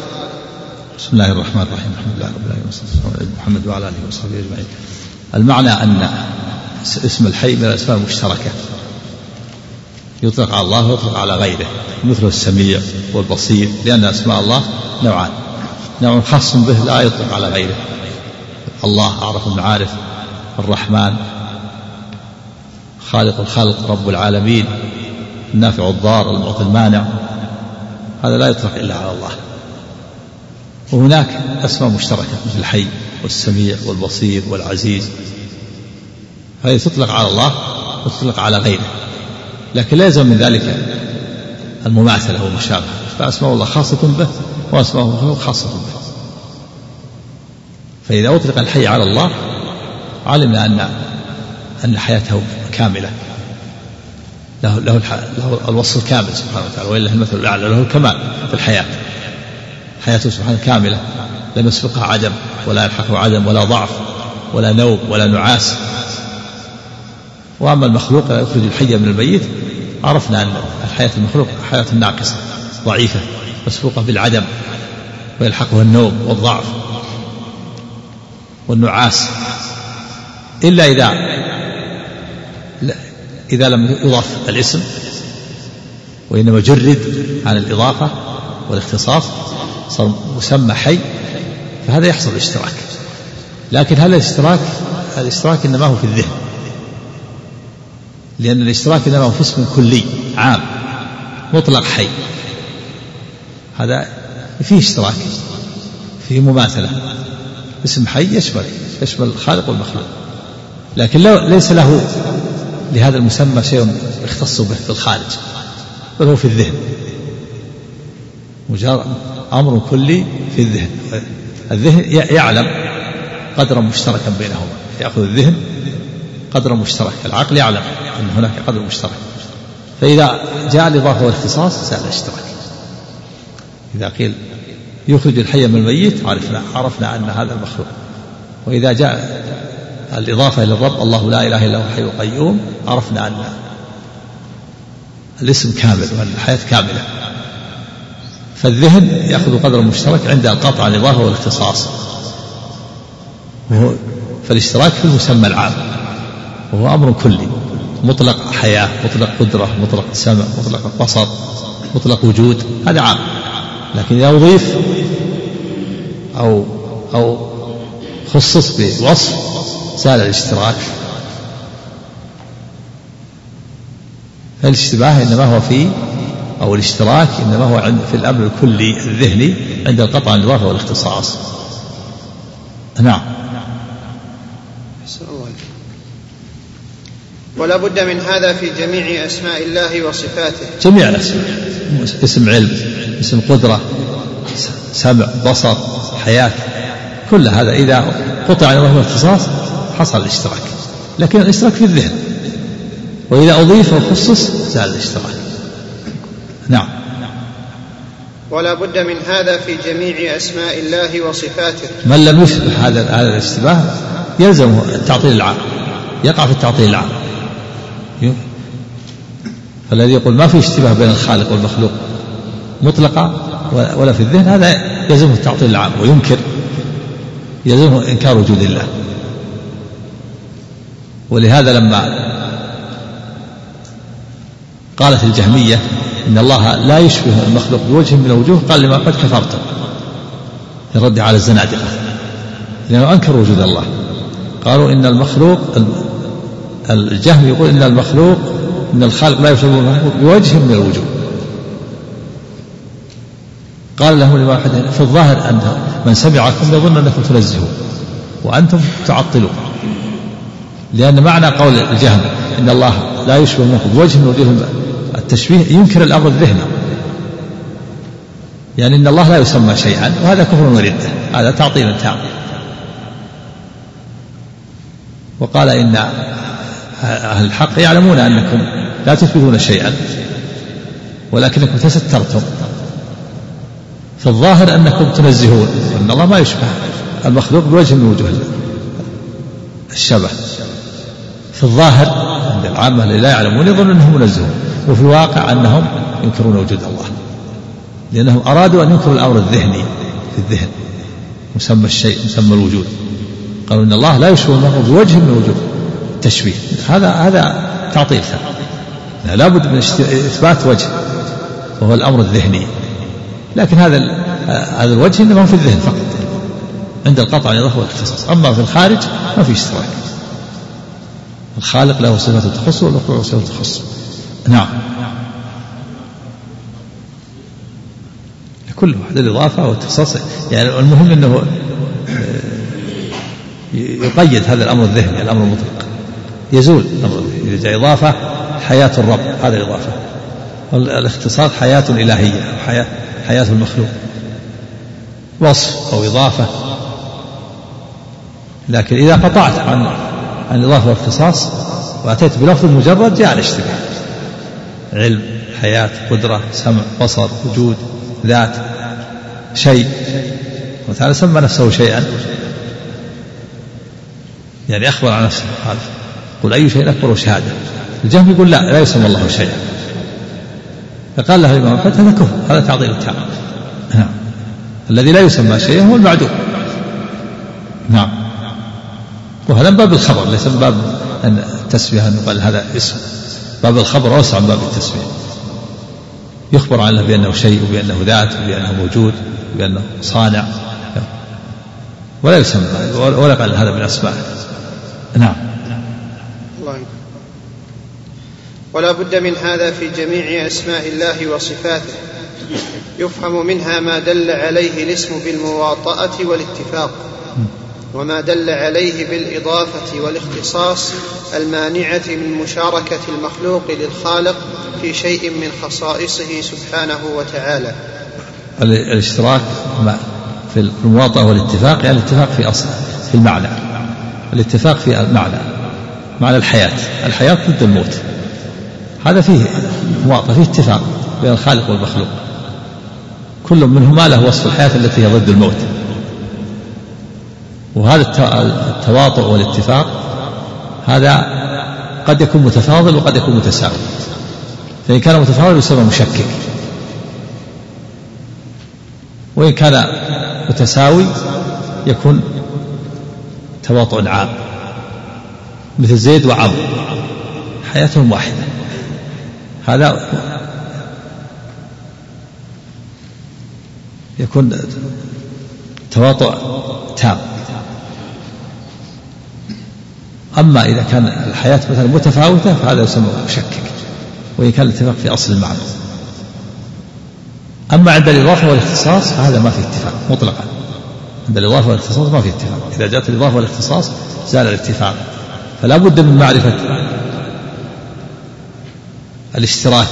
بسم الله الرحمن الرحيم. الحمد لله رب العالمين وصلى الله محمد وعلى آله وصحبه أجمعين. المعنى أن اسم الحي من الأسماء المشتركه يطلق على الله ويطلق على غيره مثل السميع والبصير لأن أسماء الله نوعان. نوع خاص به لا يطلق على غيره. الله أعرف المعارف الرحمن خالق الخلق رب العالمين النافع الضار المعطي المانع. هذا لا يطلق إلا على الله. وهناك أسماء مشتركة مثل الحي والسميع والبصير والعزيز. هذه تطلق على الله وتطلق على غيره لكن لا يلزم من ذلك المماثلة والمشابهة. فأسماء الله خاصة به وأسماء المخلوق خاصة به. فإذا أطلق الحي على الله علمنا أن أن حياته كاملة. له له الوصف الكامل سبحانه وتعالى ولله المثل الأعلى له الكمال في الحياة. حياته سبحانه كاملة لم يسبقها عدم ولا يلحقه عدم ولا ضعف ولا نوم ولا نعاس. وأما المخلوق لا يخرج الحي من الميت. عرفنا أن الحياة المخلوق حياة ناقصة ضعيفة مسبوقة بالعدم ويلحقها النوم والضعف والنعاس. إلا إذا إذا لم يضاف الاسم وإنما جرد عن الإضافة والإختصاص. صار مسمى حي فهذا يحصل الاشتراك. لكن هل الاشتراك الاشتراك إنما هو في الذهن. لأن الاشتراك إنما هو في اسم كلي عام مطلق حي. هذا فيه اشتراك فيه مماثلة. اسم حي يشمل يشمل الخالق والمخلوق. لكن لو ليس له لهذا المسمى شيء يختص به في الخارج بل هو في الذهن. مجرد أمر كلي في الذهن. الذهن يعلم قدرا مشتركا بينهما. يأخذ الذهن قدرا مشترك العقل يعلم أن هناك قدر مشترك. فإذا جاء الإضافة والاختصاص زال الاشتراك إذا قيل يخرج الحي من الميت عرفنا عرفنا أن هذا المخلوق. وإذا جاء الإضافة إلى الرب الله لا إله إلا هو الحي القيوم عرفنا أن الاسم كامل وأن الحياة كاملة. فالذهن يأخذ قدر مشترك عند القطع عن الإضافة والاختصاص. وهو فالاشتراك في المسمى العام وهو أمر كلي. مطلق حياة مطلق قدرة مطلق سمع مطلق بصر مطلق وجود هذا عام. لكن إذا أضيف أو أو خصص بوصف زال الاشتراك الاشتباه إنما هو في أو الاشتراك إنما هو عند في الأمر الكلي الذهني عند القطع عن الإضافة والاختصاص. نعم. ولا بد من هذا في جميع أسماء الله وصفاته. جميع الأسماء. اسم علم اسم قدرة سمع بصر حياة كل هذا إذا قطع نظام الاختصاص حصل الاشتراك. لكن الاشتراك في الذهن. وإذا أضيف وخصص زال الاشتراك. نعم. ولا بد من هذا في جميع أسماء الله وصفاته. من لم يشبه هذا هذا الاشتباه يلزم التعطيل العام يقع في التعطيل العام فالذي يقول ما في اشتباه بين الخالق والمخلوق مطلقة ولا في الذهن هذا يلزمه التعطيل العام وينكر. يلزمه إنكار وجود الله. ولهذا لما قالت الجهمية إن الله لا يشبه المخلوق بوجه من الوجوه قال لما قد كفرتم الرد على الزنادقة. لأنه أنكروا وجود الله. قالوا إن المخلوق الجهم يقول إن المخلوق إن الخالق لا يشبه المخلوق بوجه من الوجوه. قال لهم لواحد في الظاهر أن من سمعكم يظن أنكم تنزهون وأنتم تعطلون. لأن معنى قول الجهم إن الله لا يشبه المخلوق بوجه من وجوه التشبيه ينكر الأمر الذهني يعني إن الله لا يسمى شيئا وهذا كفر وردة. هذا تعطيل تام وقال إن أهل الحق يعلمون أنكم لا تثبتون شيئا ولكنكم تسترتم. في الظاهر أنكم تنزهون وأن الله ما يشبه. المخلوق بوجه من وجوه الشبه. في الظاهر عند العامة اللي لا يعلمون يظن أنهم منزهون. وفي الواقع أنهم ينكرون وجود الله. لأنهم أرادوا أن ينكروا الأمر الذهني في الذهن. مسمى الشيء مسمى الوجود. قالوا إن الله لا يشبه المرء بوجه من وجوه. التشبيه هذا هذا تعطيل ثاني. لابد من إثبات وجه. وهو الأمر الذهني. لكن هذا هذا الوجه إنما في الذهن فقط. عند القطع الإضافة والاختصاص أما في الخارج ما في اشتراك. الخالق له صفة تخصه والمخلوق له صفة تخصه نعم. كل واحد الإضافة والتخصص يعني المهم أنه يقيد هذا الأمر الذهني الأمر المطلق. يزول الأمر الذهني. إذا جاء إضافة حياة الرب هذا الإضافة. الاختصاص حياة إلهية حياة حياة المخلوق. وصف أو إضافة. لكن إذا قطعت عن عن الإضافة والاختصاص وأتيت بلفظ مجرد جاء الاشتباه. علم حياة قدرة سمع بصر وجود ذات شيء. وتعالى سمى نفسه شيئا. يعني أخبر عن نفسه قال قل أي شيء أكبر شهادة. الجهم يقول لا لا يسمى الله شيئا. فقال له الإمام أحمد هذا كفر هذا تعطيل التام نعم. الذي لا يسمى شيئا هو المعدوم. نعم. وهذا من باب الخبر ليس من باب التسمية أن يقال هذا اسم. باب الخبر أوسع من باب التسمية. يخبر عن الله بأنه شيء وبأنه ذات وبأنه موجود وبأنه صانع. ولا يسمى ولا قال هذا من أسمائه نعم. الله ولا بد من هذا في جميع أسماء الله وصفاته. يفهم منها ما دل عليه الاسم بالمواطأة والاتفاق. وما دل عليه بالإضافة والاختصاص المانعة من مشاركة المخلوق للخالق في شيء من خصائصه سبحانه وتعالى. الاشتراك في المواطأة والاتفاق يعني الاتفاق في أصل في المعنى. الاتفاق في المعنى معنى الحياة. الحياة ضد الموت. هذا فيه مواطأة فيه اتفاق بين الخالق والمخلوق. كل منهما له وصف الحياة التي هي ضد الموت. وهذا التواطؤ والاتفاق هذا قد يكون متفاضل وقد يكون متساوي. فإن كان متفاضل يسمى مشكك. وإن كان متساوي يكون تواطؤ عام. مثل زيد وعمرو حياتهم واحدة. هذا يكون تواطؤ تام. أما إذا كان الحياة مثلا متفاوتة فهذا يسمى مشكك وإن كان الاتفاق في أصل المعنى. أما عند الإضافة والاختصاص فهذا ما في اتفاق مطلقا. عند الإضافة والاختصاص ما في اتفاق. إذا جاءت الإضافة والاختصاص زال الاتفاق. فلا بد من معرفة الاشتراك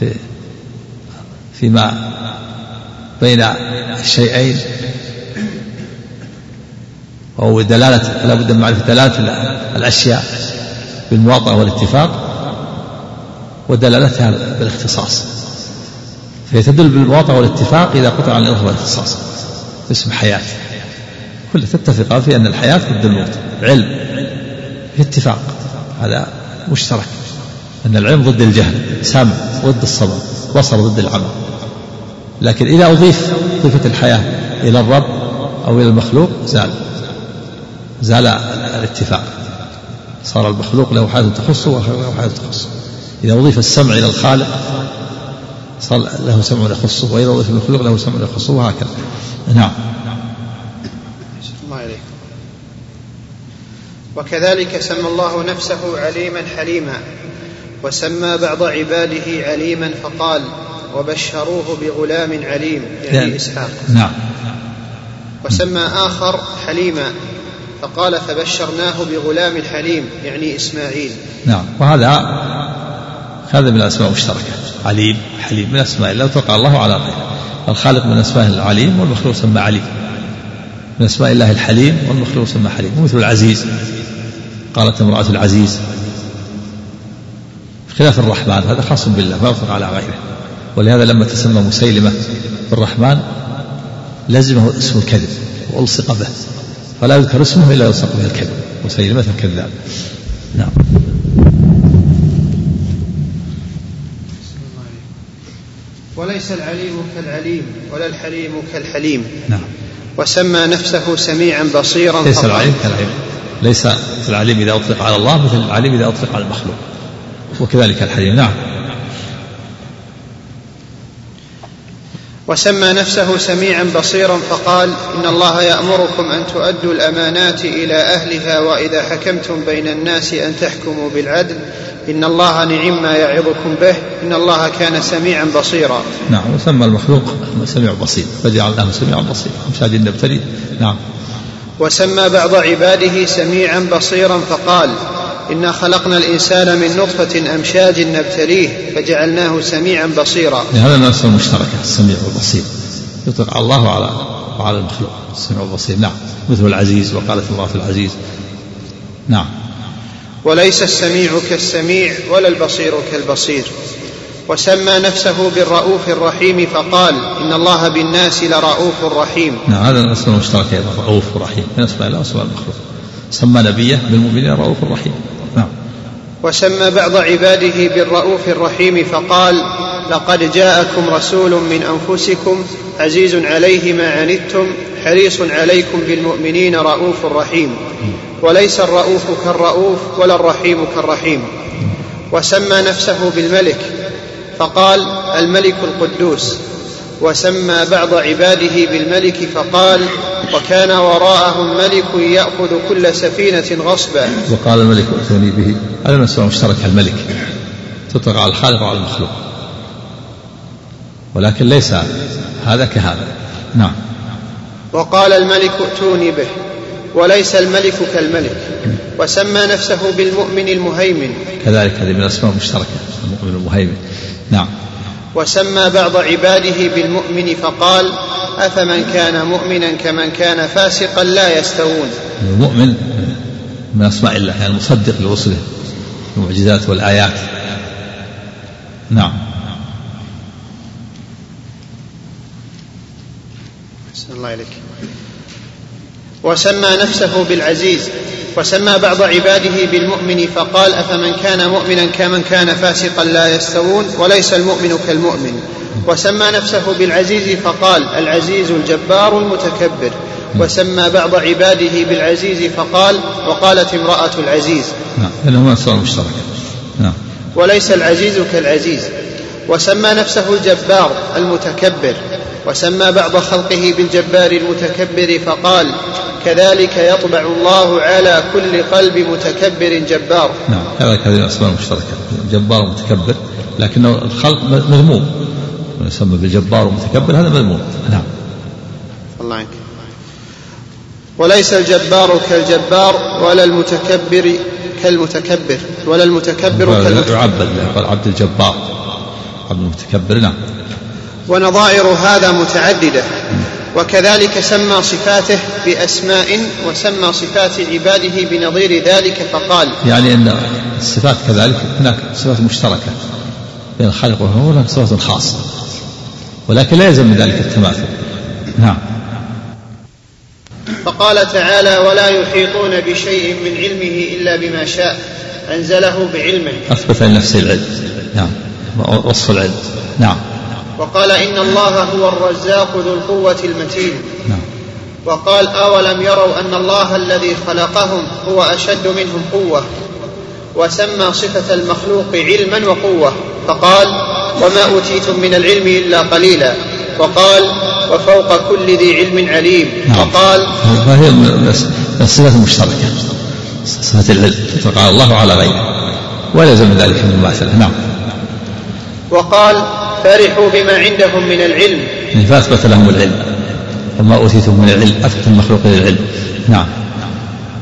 في فيما بين الشيئين. أو دلالة لا بد من معرفة دلالة الأشياء بالمواطأة والاتفاق ودلالتها بالاختصاص. فهي تدل بالمواطأة والاتفاق إذا قطع عن الإضافة والاختصاص. اسم حياة. كلها تتفق في أن الحياة ضد الموت. علم. اتفاق. هذا مشترك. أن العلم ضد الجهل. سمع ضد الصبر. بصر ضد العمل. لكن إذا أضيف صفة الحياة إلى الرب أو إلى المخلوق زال. زال الاتفاق. صار المخلوق له حياة تخصه وله حياة تخصه. إذا أضيف السمع إلى الخالق صار له سمع يخصه وإذا أضيف المخلوق له سمع يخصه وهكذا. نعم. الله وكذلك سمى الله نفسه عليما حليما وسمى بعض عباده عليما فقال وبشروه بغلام عليم. يعني, يعني إسحاق. نعم. وسمى آخر حليما فقال فبشرناه بغلام حليم يعني إسماعيل. نعم وهذا هذا من الأسماء المشتركة. عليم حليم من اسماء الله وتوقع الله على غيره. الخالق من أسماء العليم والمخلوق سمى عليم من أسماء الله الحليم والمخلوق سمى حليم. مثل العزيز. قالت امرأة العزيز. خلاف الرحمن هذا خاص بالله ما يطلق على غيره. ولهذا لما تسمى مسيلمة بالرحمن لزمه اسم الكذب وألصق به. فلا يذكر اسمه إلا يلصق به الكذب مسيلمة الكذاب. نعم. وليس العليم كالعليم ولا الحليم كالحليم. نعم. وسمى نفسه سميعا بصيرا ليس العليم كالعليم. ليس العليم إذا أطلق على الله مثل العليم إذا أطلق على المخلوق. وكذلك الحليم. نعم. وسمى نفسه سميعا بصيرا فقال إن الله يأمركم أن تؤدوا الأمانات إلى أهلها وإذا حكمتم بين الناس أن تحكموا بالعدل إن الله نعم ما يعظكم به إن الله كان سميعا بصيرا. نعم وسمى المخلوق سميع بصير فجعلناه سميعا بصيرا مشاهد نبتلي نعم. وسمى بعض عباده سميعا بصيرا فقال إنا خلقنا الإنسان من نطفة أمشاج نبتليه فجعلناه سميعا بصيرا. هذا النفس المشتركه السميع والبصير. يطلق على الله وعلى وعلى المخلوق. السميع والبصير. نعم. مثل العزيز وقالت الله في العزيز. نعم. وليس السميع كالسميع ولا البصير كالبصير. وسمى نفسه بالرؤوف الرحيم فقال إن الله بالناس لرؤوف رحيم. نعم. هذا الاسم المشترك أيضا. رؤوف رحيم. من أسماء الله وأسماء المخلوق. سمى نبيه بالمؤمنين رؤوف رحيم. وسمى بعض عباده بالرؤوف الرحيم فقال لقد جاءكم رسول من أنفسكم عزيز عليه ما عنتم حريص عليكم بالمؤمنين رؤوف رحيم وليس الرؤوف كالرؤوف ولا الرحيم كالرحيم. وسمى نفسه بالملك فقال الملك القدوس. وسمى بعض عباده بالملك فقال وكان وراءهم ملك يأخذ كل سفينة غصبا. وقال الملك ائتوني به. هذا مسألة مشتركة الملك؟ تطلق على الخالق وعلى المخلوق. ولكن ليس هذا كهذا. نعم. وقال الملك ائتوني به. وليس الملك كالملك. وسمى نفسه بالمؤمن المهيمن. كذلك هذه من الأسماء المشتركة المؤمن المهيمن. نعم. وسمى بعض عباده بالمؤمن فقال أفمن كان مؤمنا كمن كان فاسقا لا يستوون. المؤمن من أسماء الله يعني المصدق لرسله المعجزات والآيات. نعم. الله إليك. وسمى نفسه بالعزيز. وسمى بعض عباده بالمؤمن فقال أفمن كان مؤمنا كمن كان فاسقا لا يستوون وليس المؤمن كالمؤمن. وسمى نفسه بالعزيز فقال العزيز الجبار المتكبر. وسمى بعض عباده بالعزيز فقال وقالت امرأة العزيز. نعم نعم. وليس العزيز كالعزيز. وسمى نفسه الجبار المتكبر. وسمى بعض خلقه بالجبار المتكبر فقال كذلك يطبع الله على كل قلب متكبر جبار. نعم كذلك هذه الأسماء المشتركة. جبار متكبر لكنه الخلق مذموم. يسمى بالجبار ومتكبر هذا مذموم. نعم. الله عنك. وليس الجبار كالجبار ولا المتكبر كالمتكبر ولا المتكبر كالمتكبر. يعبد يقال عبد الجبار عبد المتكبر. نعم. ونظائر هذا متعددة. وكذلك سمى صفاته بأسماء وسمى صفات عباده بنظير ذلك فقال يعني أن الصفات كذلك هناك صفات مشتركة بين الخالق والمخلوق وهناك صفات خاصة. ولكن لا يلزم من ذلك التماثل. نعم. فقال تعالى ولا يحيطون بشيء من علمه إلا بما شاء أنزله بعلمه. أثبت لنفسه العلم. نعم. وصف العلم. نعم. وقال إن الله هو الرزاق ذو القوة المتين. نعم. وقال أولم يروا أن الله الذي خلقهم هو أشد منهم قوة وسمى صفة المخلوق علما وقوة. فقال وما أوتيتم من العلم إلا قليلا. وقال وفوق كل ذي علم عليم. نعم. وقال فهي الصفة المشتركة؟ صفة العلم فقال الله على غيره. ولا يلزم ذلك من المماثلة نعم. وقال فرحوا بما عندهم من العلم. يعني فأثبت لهم العلم. وما أوتيتم من العلم أثبت المخلوق للعلم نعم.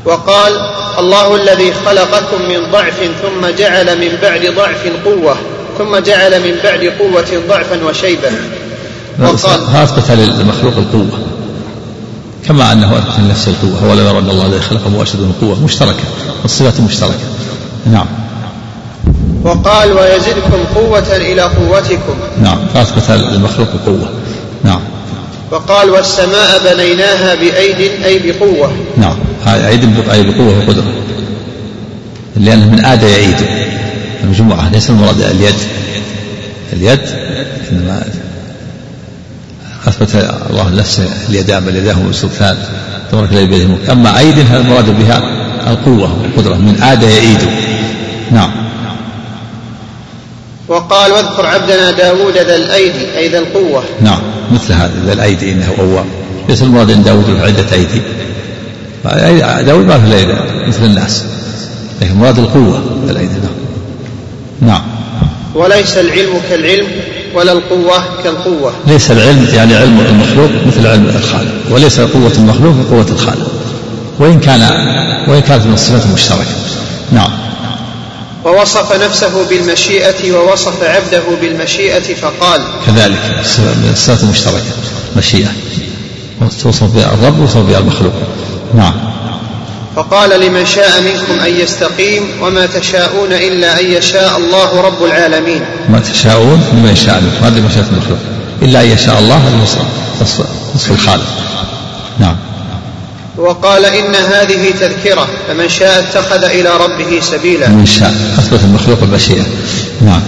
وقال الله الذي خلقكم من ضعف ثم جعل من بعد ضعف قوة ثم جعل من بعد قوة ضعفا وشيبة وقال أثبت للمخلوق القوة. كما أنه أثبت لنفسه القوة ولم يرى أن الله الذي خلقه من قوة مشتركة الصفات مشتركة. نعم. وقال ويزدكم قوة إلى قوتكم. نعم فأثبت للمخلوق قوة نعم. وقال والسماء بنيناها بأيد أي بقوة. نعم أيد أي بقوة وقدرة لأنه من آد يعيد. المجموعة ليس المراد اليد. اليد إنما أثبت الله نفسه اليدان بل يداه سلطان تبارك الذي بيده الملك أما أيد هذا المراد بها القوة والقدرة من آد يعيد. نعم. وقال واذكر عبدنا داود ذا الأيد أي ذا القوة. نعم مثل هذا ذا الأيد إنه أواب ليس المراد أن داود له عدة أيدي. داود ما في الأيدي مثل الناس. لكن مراد القوة الأيد نعم نعم. وليس العلم كالعلم ولا القوة كالقوة. ليس العلم يعني علم المخلوق مثل علم الخالق. وليس قوة المخلوق كقوة الخالق. وإن كان وإن كانت من الصفات المشتركة. نعم. ووصف نفسه بالمشيئة ووصف عبده بالمشيئة فقال كذلك الصفات المشتركة مشيئة. توصف بها الرب ووصف بها المخلوق. نعم. فقال لمن شاء منكم أن يستقيم وما تشاءون إلا أن يشاء الله رب العالمين. ما تشاءون لمن شاء منكم. هذه مشيئة المخلوق. إلا أن يشاء الله نصف الخالق. نعم. وقال إن هذه تذكرة فمن شاء اتخذ إلى ربه سبيلا. من شاء. أثبت المخلوق المشيئة نعم.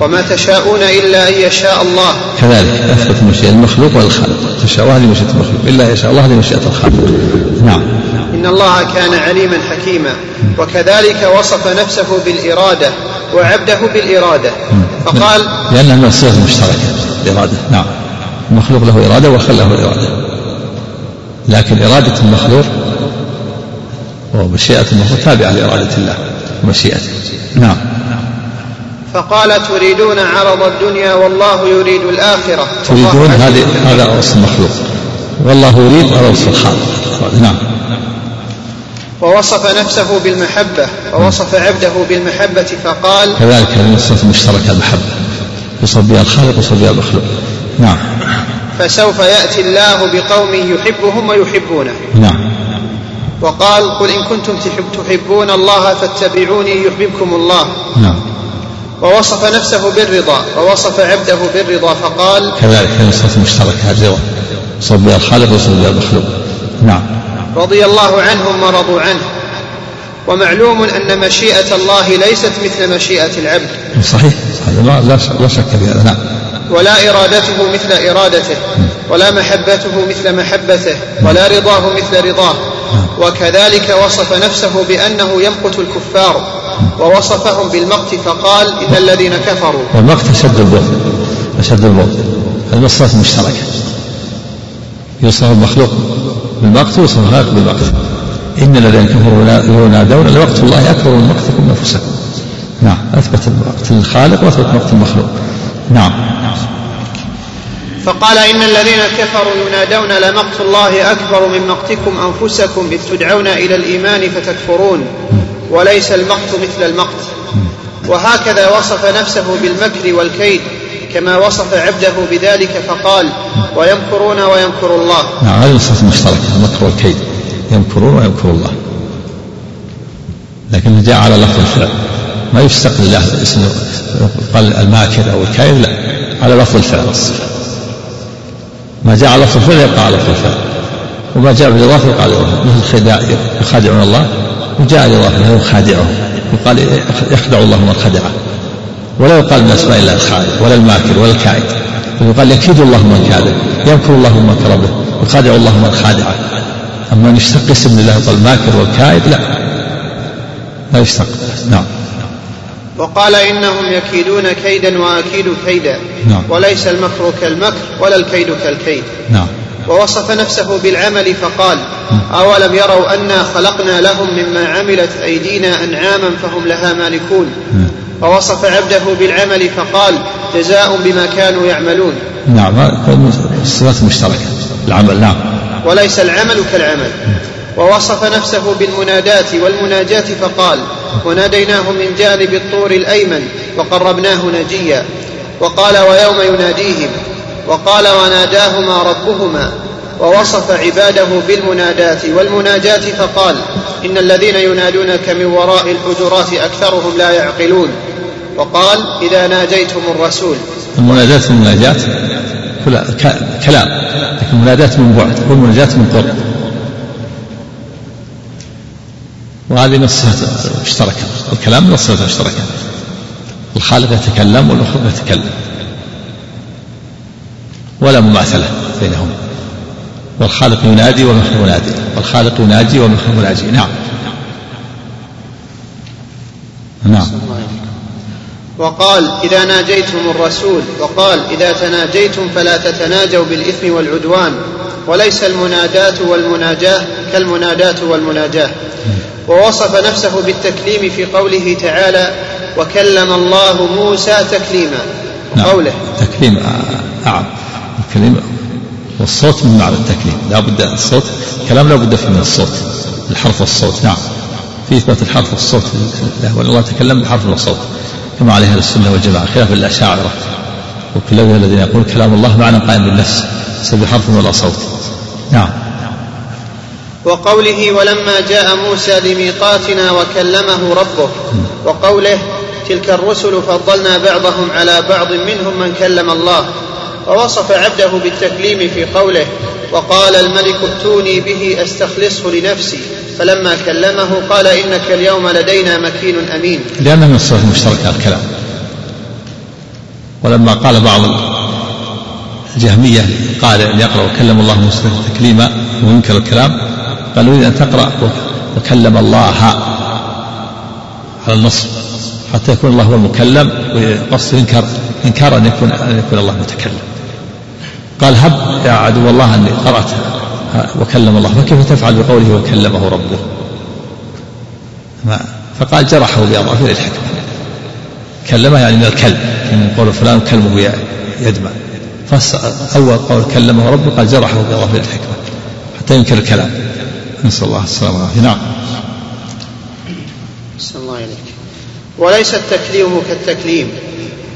وما تشاءون إلا أن يشاء الله. كذلك أثبت مشيئة المخلوق والخالق. تشاء هذه مشيئة المخلوق إلا يشاء الله هذه مشيئة الخالق. نعم. إن الله كان عليما حكيما. وكذلك وصف نفسه بالإرادة وعبده بالإرادة. فقال لأنها من الصيغ المشتركة الإرادة. نعم. المخلوق له إرادة والخلق له إرادة. لكن إرادة المخلوق ومشيئة المخلوق تابعة لإرادة الله ومشيئته نعم. فقال تريدون عرض الدنيا والله يريد الآخرة. تريدون هذه هذا وصف المخلوق. والله يريد وصف الخالق نعم. ووصف نفسه بالمحبة ووصف عبده بالمحبة فقال كذلك الصفة المشتركة المحبة يوصف بها الخالق ويوصف بها المخلوق. نعم. فسوف يأتي الله بقوم يحبهم ويحبونه. نعم. وقال قل إن كنتم تحبون الله فاتبعوني يحببكم الله. نعم. ووصف نفسه بالرضا ووصف عبده بالرضا فقال كذلك هذه الصفة المشتركة الرضا بها الخالق وصف بها المخلوق نعم. رضي الله عنهم ورضوا عنه. ومعلوم أن مشيئة الله ليست مثل مشيئة العبد. صحيح. هذا لا شك في هذا. نعم. ولا إرادته مثل إرادته ولا محبته مثل محبته ولا رضاه مثل رضاه. وكذلك وصف نفسه بأنه يمقت الكفار ووصفهم بالمقت فقال إن الذين كفروا. والمقت أشد البغض أشد البغض. المصلحة المشتركة يوصف المخلوق بالمقت ويوصف الخالق بالمقت. إن الذين كفروا ينادون لوقت الله أكبر من مقتكم أنفسكم. نعم أثبت المقت للخالق وأثبت مقت المخلوق. نعم. فقال إن الذين كفروا ينادون لمقت الله أكبر من مقتكم أنفسكم إذ تدعون إلى الإيمان فتكفرون. وليس المقت مثل المقت. وهكذا وصف نفسه بالمكر والكيد كما وصف عبده بذلك فقال ويمكرون ويمكر الله. نعم هذه الصفة المشتركة المكر والكيد. يمكرون ويمكر الله. لكن جاء على لفظ الفعل. ما يستقل له اسم الماكر أو الكائن لا على لفظ الفعل. ما جاء على لفظ الفعل يبقى على لفظ الفعل. وما جاء بالإضافة يقال مثل خداع يخادعون الله وجاء الاضافه له يخادعهم يقال يخدع الله من خدعه. ولا يقال من أسماء الله الخادع ولا الماكر ولا الكائد. يقال يكيد الله من كاذب يمكر الله من مكر به يخادع الله من خادعه. أما ان يشتق اسم لله الماكر والكائد لا. لا يشتق. نعم. وقال إنهم يكيدون كيدا وأكيد كيدا. نعم. وليس المكر كالمكر ولا الكيد كالكيد. نعم. ووصف نفسه بالعمل فقال أولم يروا أنا خلقنا لهم مما عملت أيدينا أنعاما فهم لها مالكون؟ ووصف عبده بالعمل فقال جزاء بما كانوا يعملون. نعم. الصفات المشتركة العمل نعم. وليس العمل كالعمل. ووصف نفسه بالمنادات والمناجاة فقال وناديناه من جانب الطور الأيمن وقربناه نجيا. وقال ويوم يناديهم؟ وقال وناداهما ربهما. ووصف عباده بالمنادات والمناجات فقال إن الذين ينادونك من وراء الحجرات أكثرهم لا يعقلون. وقال إذا ناجيتم الرسول. المنادات والمناجات كلام. لكن المنادات من بعد والمناجات من قرب وهذه من الصفات المشتركة الكلام من الصفات المشتركة الخالق يتكلم والمخلوق يتكلم ولا مماثلة بينهم. والخالق ينادي والمخلوق ينادي. والخالق يناجي والمخلوق يناجي نعم. نعم. وقال إذا ناجيتم الرسول. وقال إذا تناجيتم فلا تتناجوا بالإثم والعدوان. وليس المناداة والمناجاة كالمناداة والمناجاة. ووصف نفسه بالتكليم في قوله تعالى وكلم الله موسى تكليما. نعم. قوله تكليم أعم الكلمة والصوت من معنى التكليم. لا بد الصوت. كلام لا بد فيه من الصوت. الحرف والصوت نعم. في إثبات الحرف والصوت له والله تكلم بالحرف والصوت. كما عليه أهل السنة والجماعة خلاف الأشاعرة. وكل الذين يقول كلام الله معنى قائم بالنفس. بحرف ولا صوت. نعم. وقوله ولما جاء موسى لميقاتنا وكلمه ربه وقوله تلك الرسل فضلنا بعضهم على بعض منهم من كلم الله ووصف عبده بالتكليم في قوله وقال الملك ائتوني به أستخلصه لنفسي فلما كلمه قال إنك اليوم لدينا مكين أمين. لأنه من الصفات المشتركة الكلام. ولما قال بعض الجهميه قال إن يقرأ وكلم الله موسى تكليما وينكر الكلام قال أريد أن تقرأ وكلم الله على النصب حتى يكون الله هو المكلم وقصد إنكار إنكار أن يكون أن يكون الله متكلم قال هب يا عدو الله أني قرأت وكلم الله فكيف تفعل بقوله وكلمه ربه ما فقال جرحه بأضعاف الحكمة كلمه يعني من الكلب من قول فلان كلمه يدمع. فأول قول كلمه ربه قال جرحه بأضعاف الحكمة حتى ينكر الكلام. نسأل الله السلامة والعافية. نعم. الله إليك وليس التكليم كالتكليم.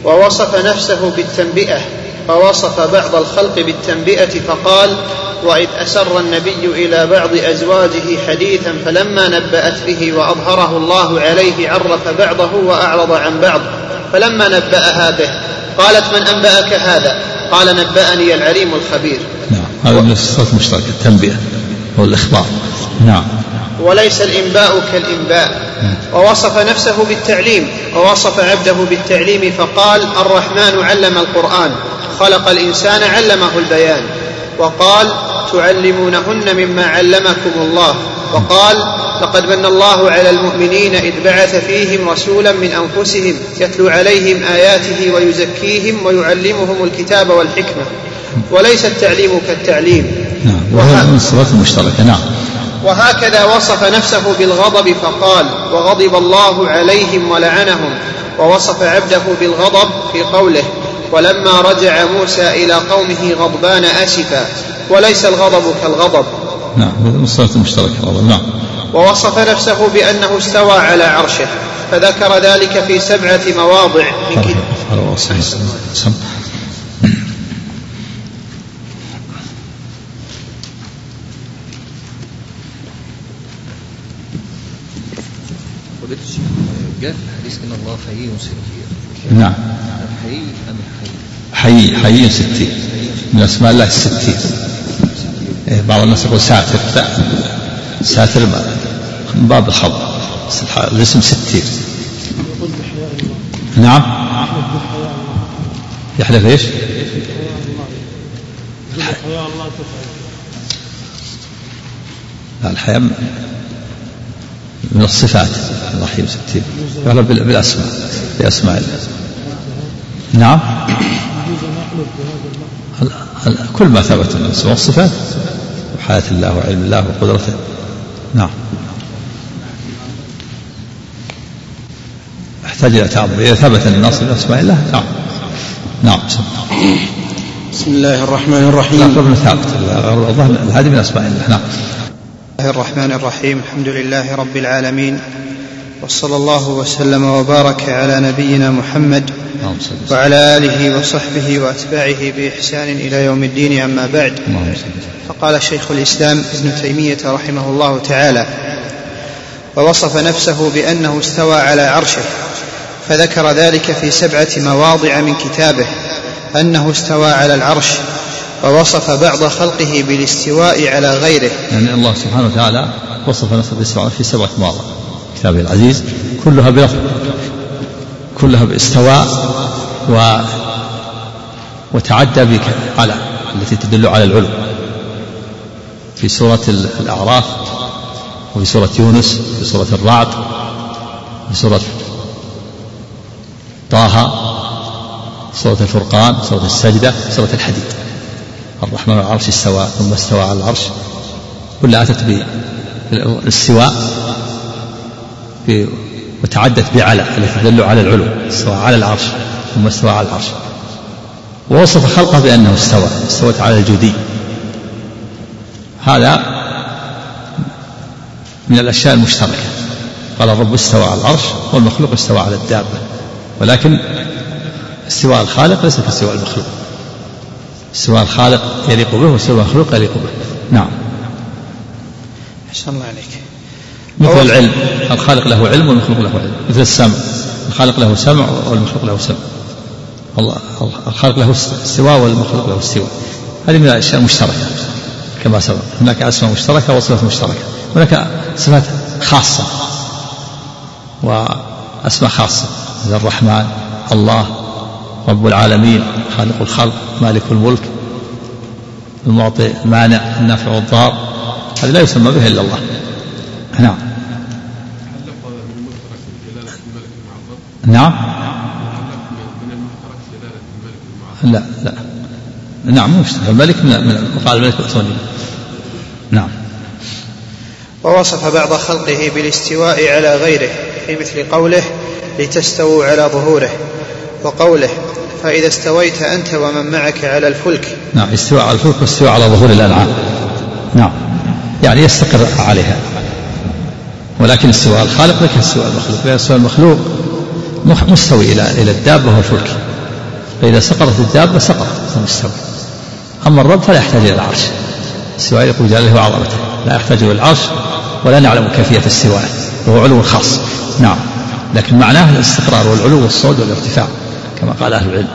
ووصف نفسه بالتنبئة. فوصف بعض الخلق بالتنبئة فقال وإذ أسر النبي إلى بعض أزواجه حديثا فلما نبأت به وأظهره الله عليه عرف بعضه وأعرض عن بعض. فلما نبأها به قالت من أنبأك هذا؟ قال نبأني العليم الخبير. نعم هذا من الصفات المشتركة التنبئة والإخبار. نعم. وليس الإنباء كالإنباء. ووصف نفسه بالتعليم ووصف عبده بالتعليم فقال الرحمن علم القرآن خلق الإنسان علمه البيان. وقال تعلمونهن مما علمكم الله. وقال لقد من الله على المؤمنين إذ بعث فيهم رسولا من أنفسهم يتلو عليهم آياته ويزكيهم ويعلمهم الكتاب والحكمة. وليس التعليم كالتعليم. نعم وهذا من الصفات المشتركة نعم. وهكذا وصف نفسه بالغضب فقال وغضب الله عليهم ولعنهم. ووصف عبده بالغضب في قوله ولما رجع موسى إلى قومه غضبان آسفا. وليس الغضب كالغضب. نعم من الصفات المشتركه الغضب نعم. ووصف نفسه بأنه استوى على عرشه فذكر ذلك في سبعة مواضع. من كتاب جاء حديث ان الله حيي ستير نعم. حيي ام حيي حيي حيي ستير من أسماء الله الستير إيه، بعض الناس يقول ساتر لا ساتر ما من باب الخبر. الاسم ستير نعم. يحلف إيش؟ الحياة من الصفات. الرحيم ستين يعرف بالأسماء. بأسماء. الله نعم كل ما ثبت من والصفات وحياة الله وعلم الله وقدرته. نعم. يحتاج إلى تعظيم إذا ثبت النص من أسماء الله نعم نعم بسم الله الرحمن الرحيم. لا قبل ثابت هذه من أسماء الله. نعم. الله الرحمن الرحيم. الحمد لله رب العالمين. وصلى الله وسلم وبارك على نبينا محمد وعلى آله وصحبه وأتباعه بإحسان إلى يوم الدين أما بعد. فقال شيخ الإسلام ابن تيمية رحمه الله تعالى ووصف نفسه بأنه استوى على عرشه. فذكر ذلك في سبعة مواضع من كتابه أنه استوى على العرش ووصف بعض خلقه بالاستواء على غيره. يعني الله سبحانه وتعالى وصف نفسه بالاستواء في سبعة مواضع. كتابه العزيز كلها بلفظ كلها باستواء و وتعدى بك على التي تدل على العلو. في سورة الأعراف وفي سورة يونس في سورة الرعد في سورة طه سورة الفرقان سورة السجدة سورة الحديد. الرحمن على العرش استوى ثم استوى على العرش. كلها أتت بالاستواء وتعدت بعلى التي تدل على العلو. استوى على العرش ثم استوى على العرش. ووصف خلقه بأنه استوى استوت على الجودي. هذا من الأشياء المشتركة. قال الرب استوى على العرش والمخلوق استوى على الدابة. ولكن استواء الخالق ليس كاستواء المخلوق. استواء الخالق يليق به واستواء المخلوق يليق به. نعم. أحسن الله عليك. مثل العلم. الخالق له علم والمخلوق له علم. مثل السمع. الخالق له سمع والمخلوق له سمع. الله الخالق له استواء والمخلوق له استواء هذه من الأشياء المشتركة. كما سبق. هناك أسماء مشتركة وصفات مشتركة. هناك صفات خاصة وأسماء خاصة. مثل الرحمن الله رب العالمين خالق الخلق مالك الملك المعطي المانع النافع والضار هذا لا يسمى به إلا الله. نعم. نعم. لا لا. نعم مشترك الملك من قال الملك ائتوني نعم. ووصف بعض خلقه بالاستواء على غيره في مثل قوله لتستووا على ظهوره وقوله فإذا استويت أنت ومن معك على الفلك. نعم استواء على الفلك واستواء على ظهور الأنعام. نعم يعني يستقر عليها. ولكن استواء الخالق لك استواء المخلوق. لأن استواء المخلوق مستوي إلى إلى الدابة والفلك فإذا سقطت الدابة سقطت مستوي أما الرب فلا يحتاج إلى العرش. استواء يقول جلاله وعظمته. لا يحتاج إلى العرش ولا نعلم كيفية استواءه. وهو علو خاص. نعم. لكن معناه الاستقرار والعلو والصعود والارتفاع كما قال أهل العلم.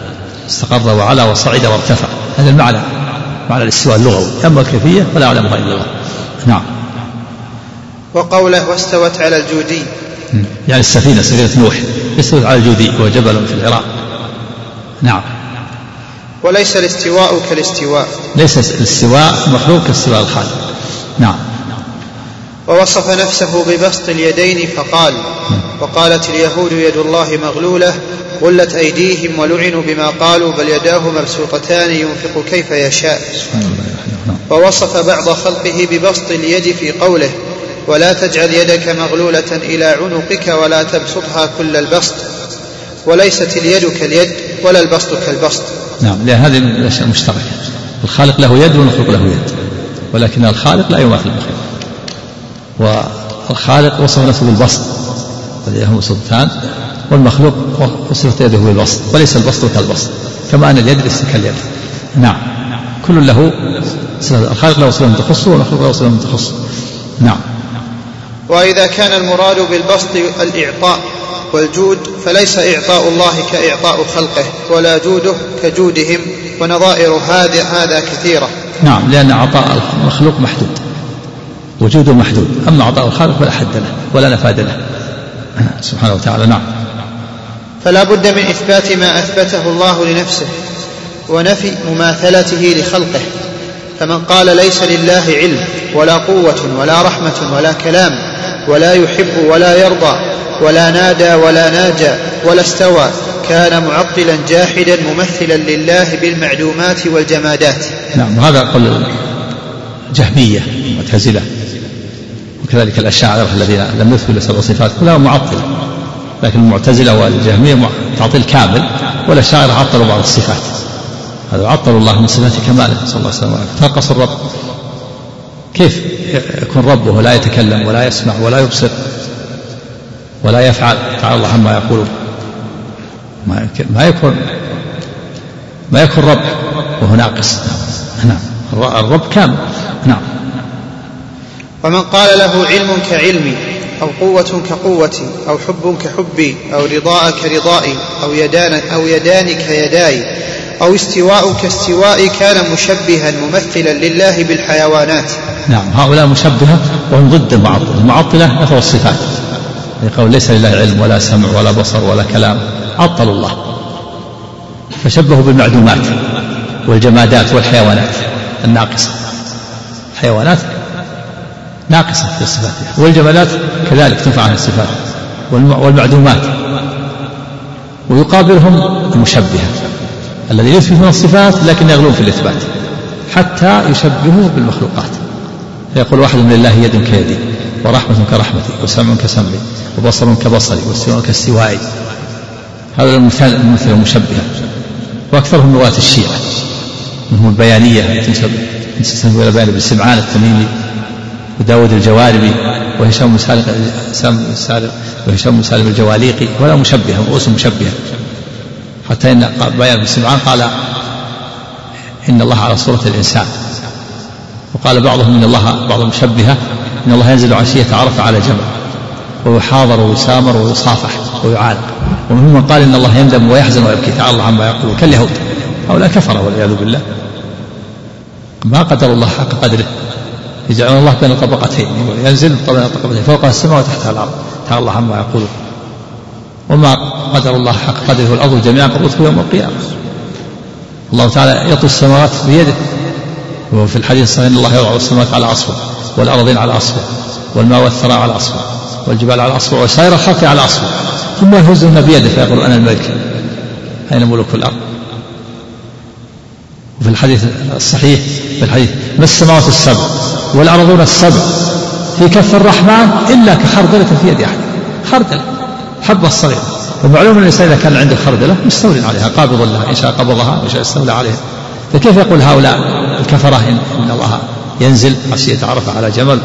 استقر وعلى وصعد وارتفع. هذا المعنى معنى الاستواء اللغوي. أما الكيفية فلا يعلمها إلا الله. نعم. وقوله واستوت على الجودي. يعني السفينة سفينة نوح. استوت على الجودي وهو جبل في العراق. نعم. وليس الاستواء كالاستواء. ليس الاستواء مخلوق كاستواء الخالق. نعم. ووصف نفسه ببسط اليدين فقال وقالت اليهود يد الله مغلولة غلت أيديهم ولعنوا بما قالوا بل يداه مبسوطتان ينفق كيف يشاء. ووصف بعض خلقه ببسط اليد في قوله ولا تجعل يدك مغلولة إلى عنقك ولا تبسطها كل البسط وليست اليد كاليد ولا البسط كالبسط. نعم لأن هذه الأشياء المشتركة الخالق له يد والمخلوق له يد. ولكن الخالق لا يماثل المخلوق. والخالق وصف نفسه بالبسط يده مبسوطتان والمخلوق وصفت يده بالبسط وليس البسط كالبسط كما أن اليد ليست كاليد نعم. كل له الخالق له صفة تخصه والمخلوق له صفة تخصه. نعم. وإذا كان المراد بالبسط الإعطاء والجود فليس إعطاء الله كإعطاء خلقه ولا جوده كجودهم ونظائر هذا هذا كثيرة. نعم لأن عطاء المخلوق محدود. وجوده محدود. أما عطاء الخالق فلا حد له ولا نفاد له. سبحانه وتعالى نعم. فلا بد من إثبات ما أثبته الله لنفسه ونفي مماثلته لخلقه. فمن قال ليس لله علم ولا قوة ولا رحمة ولا كلام ولا يحب ولا يرضى ولا نادى ولا ناجى ولا استوى كان معطلا جاحدا ممثلا لله بالمعدومات والجمادات. نعم هذا قول جهمية معتزلة وكذلك الأشاعرة الذين لم يثبتوا سبع صفات كلها معطلة لكن المعتزلة والجهمية تعطيل كامل والأشاعرة عطلوا بعض الصفات. هذا عطلوا الله من صفات كماله صلى الله عليه وسلم. تنقص الرب كيف يكون ربه لا يتكلم ولا يسمع ولا يبصر ولا يفعل؟ تعالى الله عما يقولون. ما ما يكون ما يكون رب. وهو ناقص نعم. الرب كامل. نعم. ومن قال له علم كعلمي أو قوة كقوتي أو حب كحبي أو رضاء كرضائي أو يدان أو يدان كيداي أو استواء كاستوائي كان مشبها ممثلا لله بالحيوانات. نعم هؤلاء مشبهة وهم ضد المعطلة المعطلة نفوا الصفات. يقول ليس لله علم ولا سمع ولا بصر ولا كلام. عطلوا الله. فشبهوا بالمعدومات والجمادات والحيوانات الناقصة. الحيوانات ناقصة في صفاتها والجمادات كذلك تنفع عن الصفات. والمعدومات. ويقابلهم المشبهة. الذي يثبتون الصفات لكن يغلون في الإثبات. حتى يشبهوا بالمخلوقات. فيقول واحد من الله يد كيدي ورحمة كرحمتي وسمع كسمعي وبصر كبصري واستواء كاستوائي. هذا المثال المثل المشبهة وأكثرهم رواة الشيعة. منهم البيانية تنسب إلى بيان بن سمعان التميمي. وداود الجواربي وهشام سالم وهشام سالم الجواليقي ولا مشبهة رؤوس مشبهة. حتى إن بيان بن سمعان قال إن الله على صورة الإنسان. وقال بعضهم إن الله بعض المشبهة إن الله ينزل عشية عرفة على جبل ويحاضر ويسامر ويصافح ويعانق ومنهم من قال إن الله يندم ويحزن ويبكي تعالى الله عما يقول. كاليهود هؤلاء كفر والعياذ بالله. ما قدر الله حق قدره. يجعلون الله بين طبقتين ينزل بين طبقتين فوق السماء وتحتها الأرض. تعالى الله عما يقولون. وما قدر الله حق قدره والارض جميعا قبضته يوم القيامة. الله تعالى يطوي السماوات بيده. وفي الحديث الصحيح إن الله يضع السماوات على اصفر والأرضين على اصفر والماء والثراء على اصفر والجبال على اصفر وسائر الخلق على اصفر ثم يهزهن بيده فيقول أنا الملك. أين ملوك الأرض؟ وفي الحديث الصحيح في الحديث ما السماوات السبع؟ والأرضون السبع في كف الرحمن إلا كخردلة في يد أحد. خردلة حبة صغيرة ومعلوم أن الإنسان إذا كان عنده خردلة مستول عليها قابض لها إن شاء قبضها وإن شاء استولى عليها. فكيف يقول هؤلاء الكفرة إن, إن الله ينزل عشية عرفة على جمل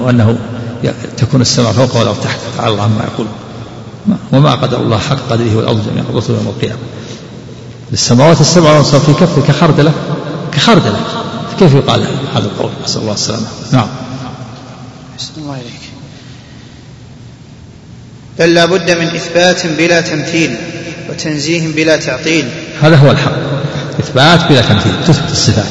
وأنه تكون السماء فوق والأرض تحت؟ تعالى الله عما يقول. وما قدر الله حق قدره والأرض جميعا قبضته يوم القيامة. السماوات السبع والأرض في كف كخردلة؟ كخردلة. كيف يقال هذا القول. نسأل الله السلامة. نعم. الله إليك بل لا بد من إثبات بلا تمثيل وتنزيه بلا تعطيل. هذا هو الحق. إثبات بلا تمثيل. تثبت الصفات.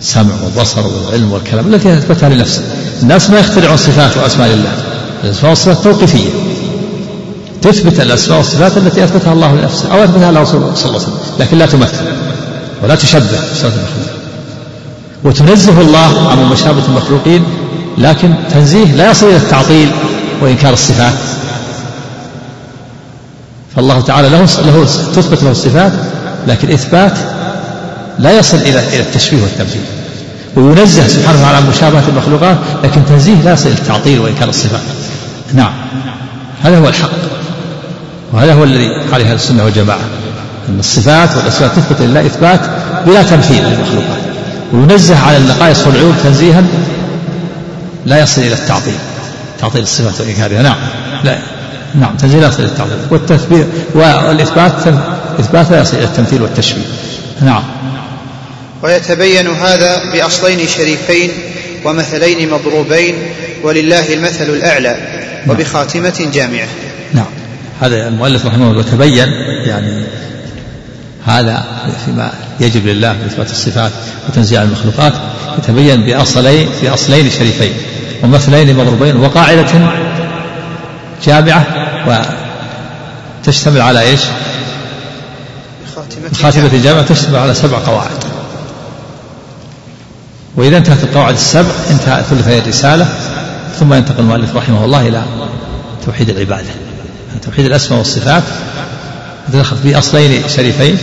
السمع والبصر والعلم والكلام التي أثبتها لنفسه. الناس ما يخترعون صفات وأسماء لله. الأسماء والصفات توقيفية. تثبت الأسماء والصفات التي أثبتها الله لنفسه أو أثبتها له صلى الله عليه وسلم. لكن لا تمثل ولا تشبه. صفات المخلوق وتنزه الله عن مشابهة المخلوقين لكن تنزيه لا يصل إلى التعطيل وإنكار الصفات. فالله تعالى له له تثبت له الصفات لكن إثبات لا يصل إلى إلى التشبيه والتمثيل وينزه سبحانه وتعالى عن مشابهة المخلوقات لكن تنزيه لا يصل إلى التعطيل وإنكار الصفات. نعم. هذا هو الحق. وهذا هو الذي عليه السنة والجماعة أن الصفات والأسماء تثبت لله إثبات بلا تمثيل للمخلوقات. وينزه على النقائص والعيوب تنزيها لا يصل إلى التعطيل. تعطيل الصفات وإنكارها نعم. لا. نعم تنزيل لا يصل إلى التعطيل. والتثبيت والإثبات إثبات لا يصل إلى التمثيل والتشبيه. نعم. ويتبين هذا بأصلين شريفين ومثلين مضروبين ولله المثل الأعلى وبخاتمة جامعة. نعم. هذا المؤلف رحمه الله تبين يعني هذا فيما يجب لله من إثبات الصفات وتنزيع المخلوقات يتبين باصلين بأصلين شريفين ومثلين مضروبين وقاعدة جامعة وتشتمل على إيش؟ خاتمة الجامعة. تشتمل على سبع قواعد. وإذا انتهت القواعد السبع انتهى ثلث هذه الرسالة ثم ينتقل المؤلف رحمه الله إلى توحيد العبادة. توحيد الأسماء والصفات يتلخص في أصلين شريفين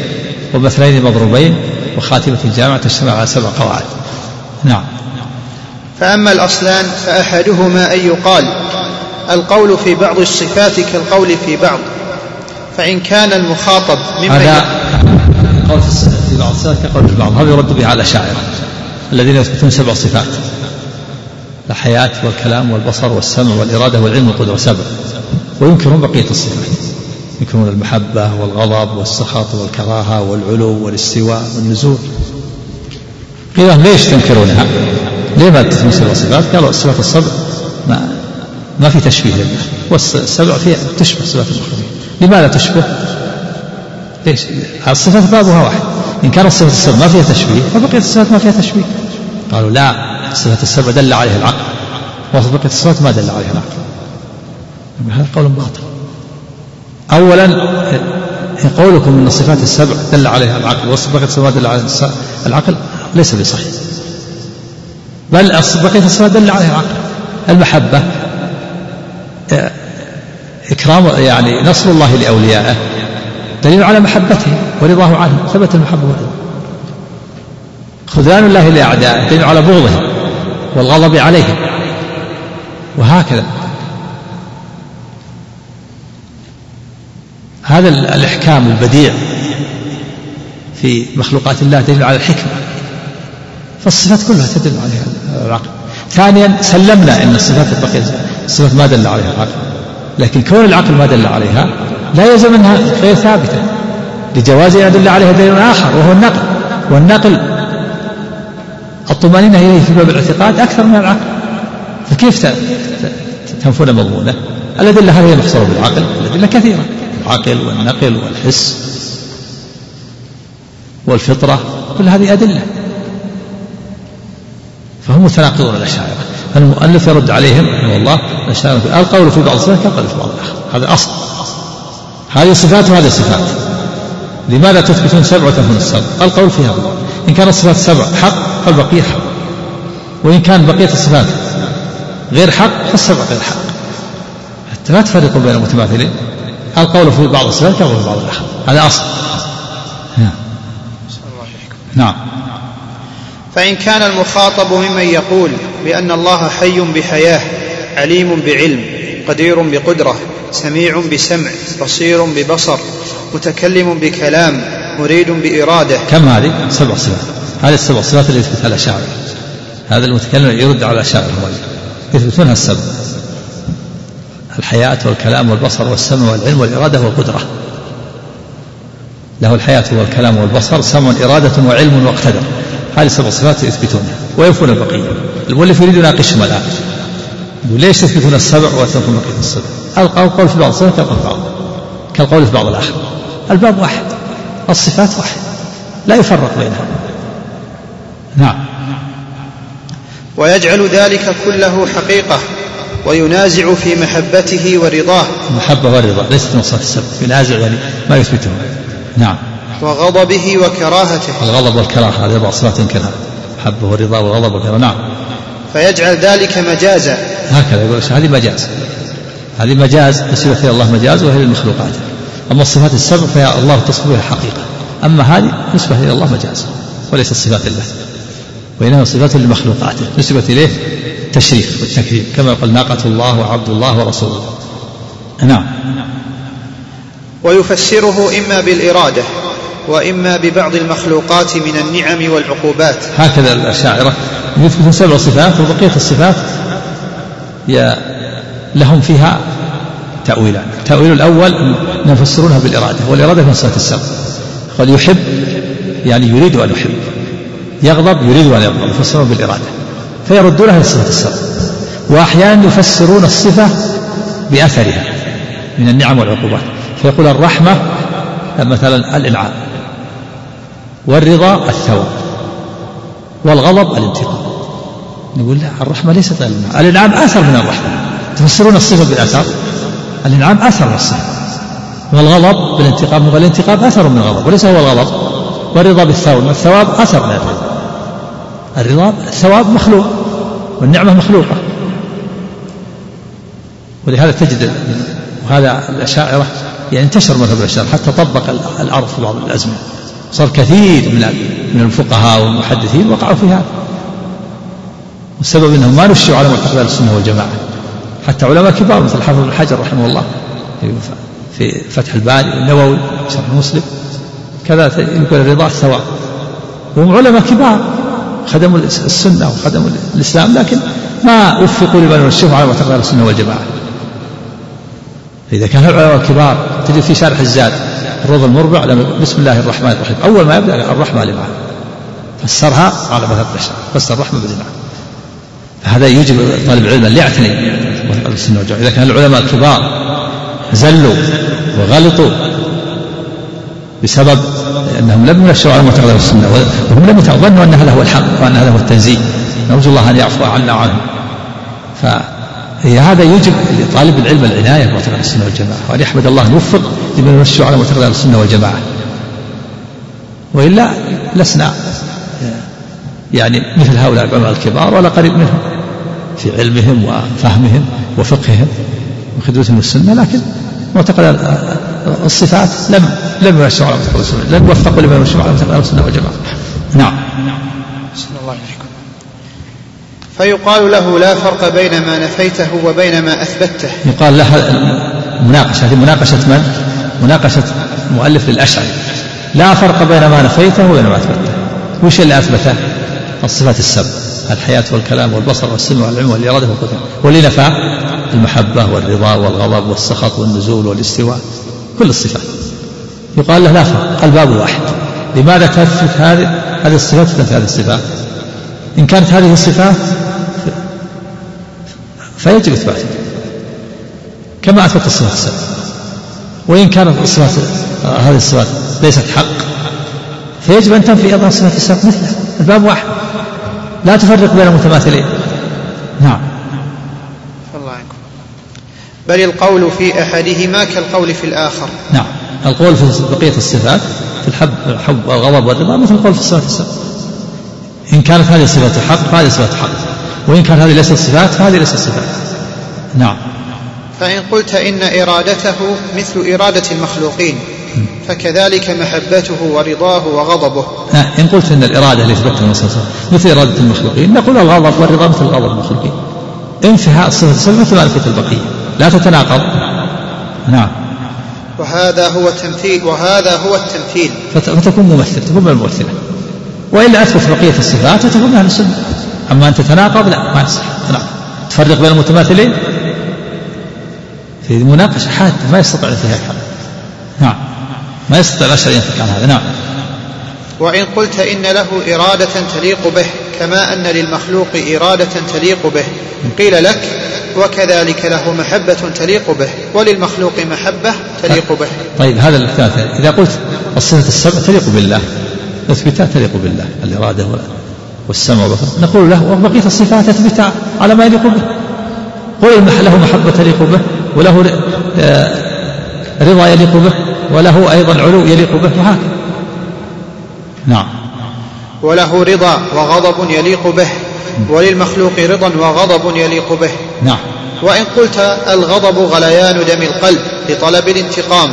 ومثلين مضروبين وخاتمة الجامعة تجتمع على سبع قواعد. نعم. فأما الأصلان فأحدهما أن يقال القول في بعض الصفات كالقول في بعض فإن كان المخاطب ممن هذا قول في بعض الصفات كقول في بعض هذا يرد به على الأشاعرة الذين يثبتون سبع صفات الحياة والكلام والبصر والسمع والإرادة والعلم والقدرة سبع وينكرون بقية الصفات. ينكرون المحبة والغضب والسخط والكراهة والعلو والاستواء والنزول قيل لهم ليش تنكرونها؟ ليه ما تثبتون سبع صفات؟ قالوا الصفات السبع ما ما في تشبيه لله والسبع فيها تشبه صفات المخلوقين لماذا تشبه؟ ليش؟ الصفات بابها واحد إن كانت الصفات السبع ما فيها تشبيه فبقية الصفات ما فيها تشبيه قالوا لا صفة السبع دل عليها العقل وبقية الصفات ما دل عليها العقل هذا قول باطل أولا قولكم أن الصفات السبع دل عليها العقل وبقية الصفات دل عليها العقل ليس بصحيح. بل بقية الصفات دل عليها العقل. المحبة إكرام يعني نصر الله لأوليائه دليل على محبته ورضاه عنه ثبت المحبة والرضا. خذلان الله لأعدائه دليل على بغضه والغضب عليهم وهكذا. هذا الإحكام البديع في مخلوقات الله دليل على الحكمة فالصفات كلها تدل عليها العقل. ثانيا سلمنا إن الصفات البقية الصفات ما دل عليها العقل لكن كون العقل ما دل عليها لا يلزم أنها غير ثابتة. لجواز أن يدل عليها دليل آخر وهو النقل والنقل الطمأنينة إليه في باب الاعتقاد أكثر من العقل. فكيف تنفون مضمونه؟ الأدلة هذه محصورة بالعقل الأدلة كثيرة. العقل والنقل والحس والفطرة كل هذه أدلة. فهم متناقضون الأشاعرة. فالمؤلف يرد عليهم رحمه الله الأشاعرة القول في بعض الصفات كالقول في بعض الآخر. هذا أصل. هذه صفات وهذه صفات لماذا تثبتون سبع وتنفون السبع؟ القول فيها إن كانت الصفات السبع حق فالبقية حق. وإن كان بقية الصفات غير حق فالسبع غير حق. حتى لا تفرقوا بين المتماثلين. القول في بعض الصفات في بعض الآخر. هذا أصل. نعم. نعم. فإن كان المخاطب ممن يقول بأن الله حي بحياة عليم بعلم قدير بقدرة سميع بسمع بصير ببصر متكلم بكلام مريد بإرادة. كم هذه؟ سبع صفات. هذه السبع صفات اللي يثبتها الأشاعرة هذا المتكلم يرد على الأشاعرة يثبتونها السبع. الحياة والكلام والبصر والسمع والعلم والإرادة والقدرة. له الحياة والكلام والبصر سمع إرادة وعلم واقتدر. هذه سبع صفات يثبتونها وينفون البقية. المؤلف يريد يناقشهم الآن يقول ليش تثبتون السبع وتنفون بقية السبع؟ القول في بعض الصفات كالقول في بعض. كالقول في بعض الآخر. الباب واحد. الصفات واحد. لا يفرق بينها نعم. ويجعل ذلك كله حقيقة. وينازع في محبته ورضاه. المحبة والرضا ليست من صفات السبع ينازع يعني ما يثبته نعم. وغضبه وكراهته. الغضب والكراهة هذه بعض صفات ينكرها محبة ورضا وغضب وكراهة نعم. فيجعل ذلك مجازا. هكذا يقول هذه مجاز. هذه مجاز نسبة إلى الله مجاز وهي للمخلوقات. أما الصفات السبع فهي الله تصف بها حقيقة. أما هذه نسبة إلى الله مجاز وليست صفات الله. وإنما صفات لمخلوقاته نسبة إليه التشريف والتكريم. كما قال ناقة الله وعبد الله ورسوله. نعم. ويفسره إما بالإرادة وإما ببعض المخلوقات من النعم والعقوبات. هكذا الأشاعرة. يثبتون سبع صفات وبقية الصفات لهم فيها تأويلان. التأويل الأول نفسرونها بالإرادة والإرادة من صفات السبع. قال يحب يعني يريد أن يحب. يغضب يريد أن يغضب يفسرون بالإرادة. فيردونها إلى صفة السبب وأحيانا يفسرون الصفة بأثرها من النعم والعقوبات. فيقول الرحمة مثلا الإنعام والرضا الثواب والغضب الانتقام. نقول لا الرحمة ليست الإنعام. الإنعام أثر من الرحمة. تفسرون الصفة بالأثر الإنعام أثر من الصفة. والغضب بالانتقام والانتقام أثر من الغضب وليس هو الغضب. والرضا بالثواب. والثواب أثر من الرضا. الرضا الثواب مخلوق والنعمة مخلوقة. ولهذا تجد وهذا الأشاعرة يعني انتشر مذهب الأشاعرة حتى طبق الأرض في بعض الأزمنة. صار كثير من من الفقهاء والمحدثين وقعوا في هذا. والسبب إنهم ما نشوا على معتقد السنة والجماعة. حتى علماء كبار مثل الحافظ بن حجر رحمه الله في فتح الباري والنووي شرح مسلم. كذا يقول الرضا الثواب وهم علماء كبار. خدموا السنة وخدموا الإسلام لكن ما وفقوا لمن يرشحوا على معتقد السنة والجماعة. فاذا كان العلماء الكبار تجد في شارح الزاد الروض المربع بسم الله الرحمن الرحيم. أول ما يبدأ الرحمة لمعه فسرها على مثل الشرع فسر الرحمة بالمعنى فهذا يوجب طالب العلم أن يعتني السنة والجماعة. إذا كان العلماء الكبار زلوا وغلطوا بسبب أنهم لم ينشروا على معتقد السنة وهم لم يظنوا ان هذا هو الحق وأن هذا هو التنزيل نرجو الله أن يعفو عنا وعنهم. فهذا يوجب لطالب العلم العناية بمعتقد السنة والجماعة وأن يحمد الله أن يوفق لمن ينشروا على معتقد السنة والجماعة. وإلا لسنا يعني مثل هؤلاء العلماء الكبار ولا قريب منهم في علمهم وفهمهم وفقههم وخدمتهم السنة لكن معتقد الصفات لم لم يوسعوا على معتقد السنة لم يوفقوا لما يوسعوا على معتقد السنة والجماعة. نعم. الله عليكم فيقال له لا فرق بين ما نفيته وبين ما أثبته. يقال لها مناقشه هذه مناقشة من؟ مناقشة مؤلف للأشعري. لا فرق بين ما نفيته وبين ما أثبته. وش اللي أثبته؟ الصفات السبع الحياة والكلام والبصر والسمع والعلم والإرادة والقدرة. واللي نفى المحبة والرضا والغضب والسخط والنزول والاستواء كل الصفات. يقال له لا فرق الباب واحد. لماذا تثبت هذه؟ هذه الصفات تثبت هذه الصفات. إن كانت هذه الصفات فيجب إثباتها كما أثبت الصفات السبع وإن كانت الصفات هذه الصفات ليست حق فيجب أن تنفي أيضا الصفات السبع مثلها. الباب واحد. لا تفرق بين المتماثلين. نعم. بل القول في أحدهما كالقول في الآخر. نعم. القول في بقية الصفات في الحب الحب والغضب والرضا مثل القول في الصفات السبع إن كانت هذه صفات حق فهذه صفات حق وإن كانت هذه ليست صفات فهذه ليست صفات. نعم. فإن قلت إن إرادته مثل إرادة المخلوقين فكذلك محبته ورضاه وغضبه. إن قلت أن الإرادة اللي ثبتها النص مثل إرادة المخلوقين نقول الغضب والرضا مثل غضب المخلوقين. انفها الصفة السبب مثل ما نفت البقية. لا تتناقض. نعم. وهذا هو التمثيل وهذا هو التمثيل. فتكون ممثل تكون من الممثلة. وإلا أثبت بقية الصفات وتكون من أهل السنة. أما أن تتناقض لا ما يصح نعم. تفرق بين المتماثلين في مناقشة حادة ما يستطيع الانتهاء نعم. ما يستطيع الأشعري ينفك عن هذا. نعم. وإن قلت إن له إرادة تليق به. كما أن للمخلوق إرادة تليق به. قيل لك وكذلك له محبة تليق به وللمخلوق محبة تليق به. طيب هذا الثالث إذا قلت الصفة السبع تليق بالله نثبتها تليق بالله الإرادة والسمع والبصر نقول له وبقية الصفات تثبتها على ما يليق به. قل له محبة تليق به وله آه، رضا يليق به وله أيضا علو يليق به وهكذا. نعم. وله رضا وغضب يليق به وللمخلوق رضا وغضب يليق به. نعم. وإن قلت الغضب غليان دم القلب لطلب الانتقام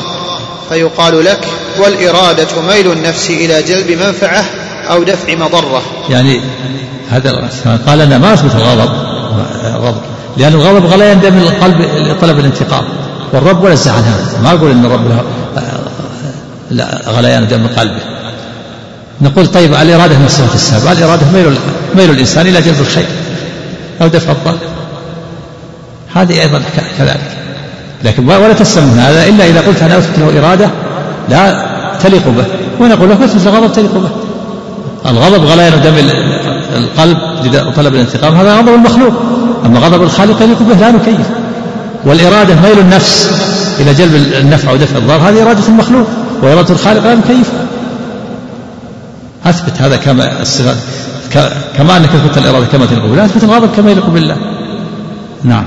فيقال لك والإرادة ميل النفس إلى جلب منفعة أو دفع مضرة. يعني هذا قال أنا ما أثبت الغضب الغضب لأن الغضب غليان دم القلب لطلب الانتقام. والرب ونزه عن هذا. ما أقول أن الرب لا غليان دم قلبه. نقول طيب الإرادة من صفة السبب الإرادة ميل ميل الإنسان إلى جلب الخير أو دفع الضر. هذه أيضا كذلك. لكن ولا تسلم من هذا إلا إذا قلت أنا أثبت له إرادة لا تليق به. ونقول لك اثبت الغضب تليق به. الغضب غليان دم القلب طلب الانتقام هذا غضب المخلوق. أما غضب الخالق يليق به لا نكيف. والإرادة ميل النفس إلى جلب النفع ودفع الضار هذه إرادة المخلوق. وإرادة الخالق لا نكيفها أثبت هذا كما الصفات كما أنك أثبت الإرادة كما تليق بالله أثبت الغضب كما يليق بالله نعم.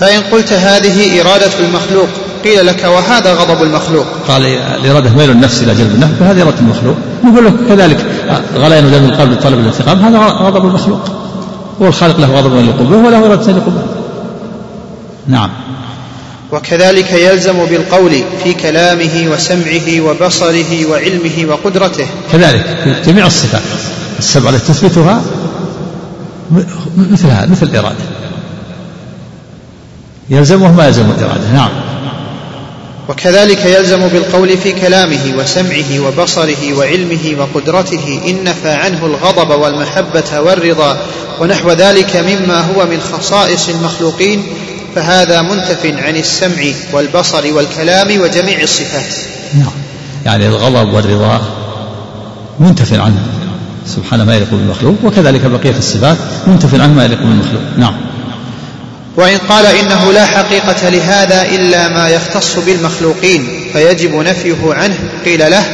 فإن قلت هذه إرادة المخلوق قيل لك وهذا غضب المخلوق؟ قال الإرادة ميل النفس إلى جلب النفع فهذه إرادة المخلوق. نقول لك كذلك غليان دم القلب لطلب الانتقام هذا غضب المخلوق. والخالق له غضب يليق به وله إرادة يليق به. نعم. وكذلك يلزم بالقول في كلامه وسمعه وبصره وعلمه وقدرته. كذلك جميع الصفات. السبعة التي تثبتها مثلها مثل الإرادة يلزمه ما يلزم الإرادة نعم. وكذلك يلزم بالقول في كلامه وسمعه وبصره وعلمه وقدرته إن نفى عنه الغضب والمحبة والرضا ونحو ذلك مما هو من خصائص المخلوقين فهذا منتف عن السمع والبصر والكلام وجميع الصفات. نعم. يعني الغضب والرضا منتف عنه. سبحانه ما يليق بالمخلوق وكذلك بقية الصفات منتف عنه ما يليق بالمخلوق. نعم. وإن قال إنه لا حقيقة لهذا إلا ما يختص بالمخلوقين فيجب نفيه عنه. قيل له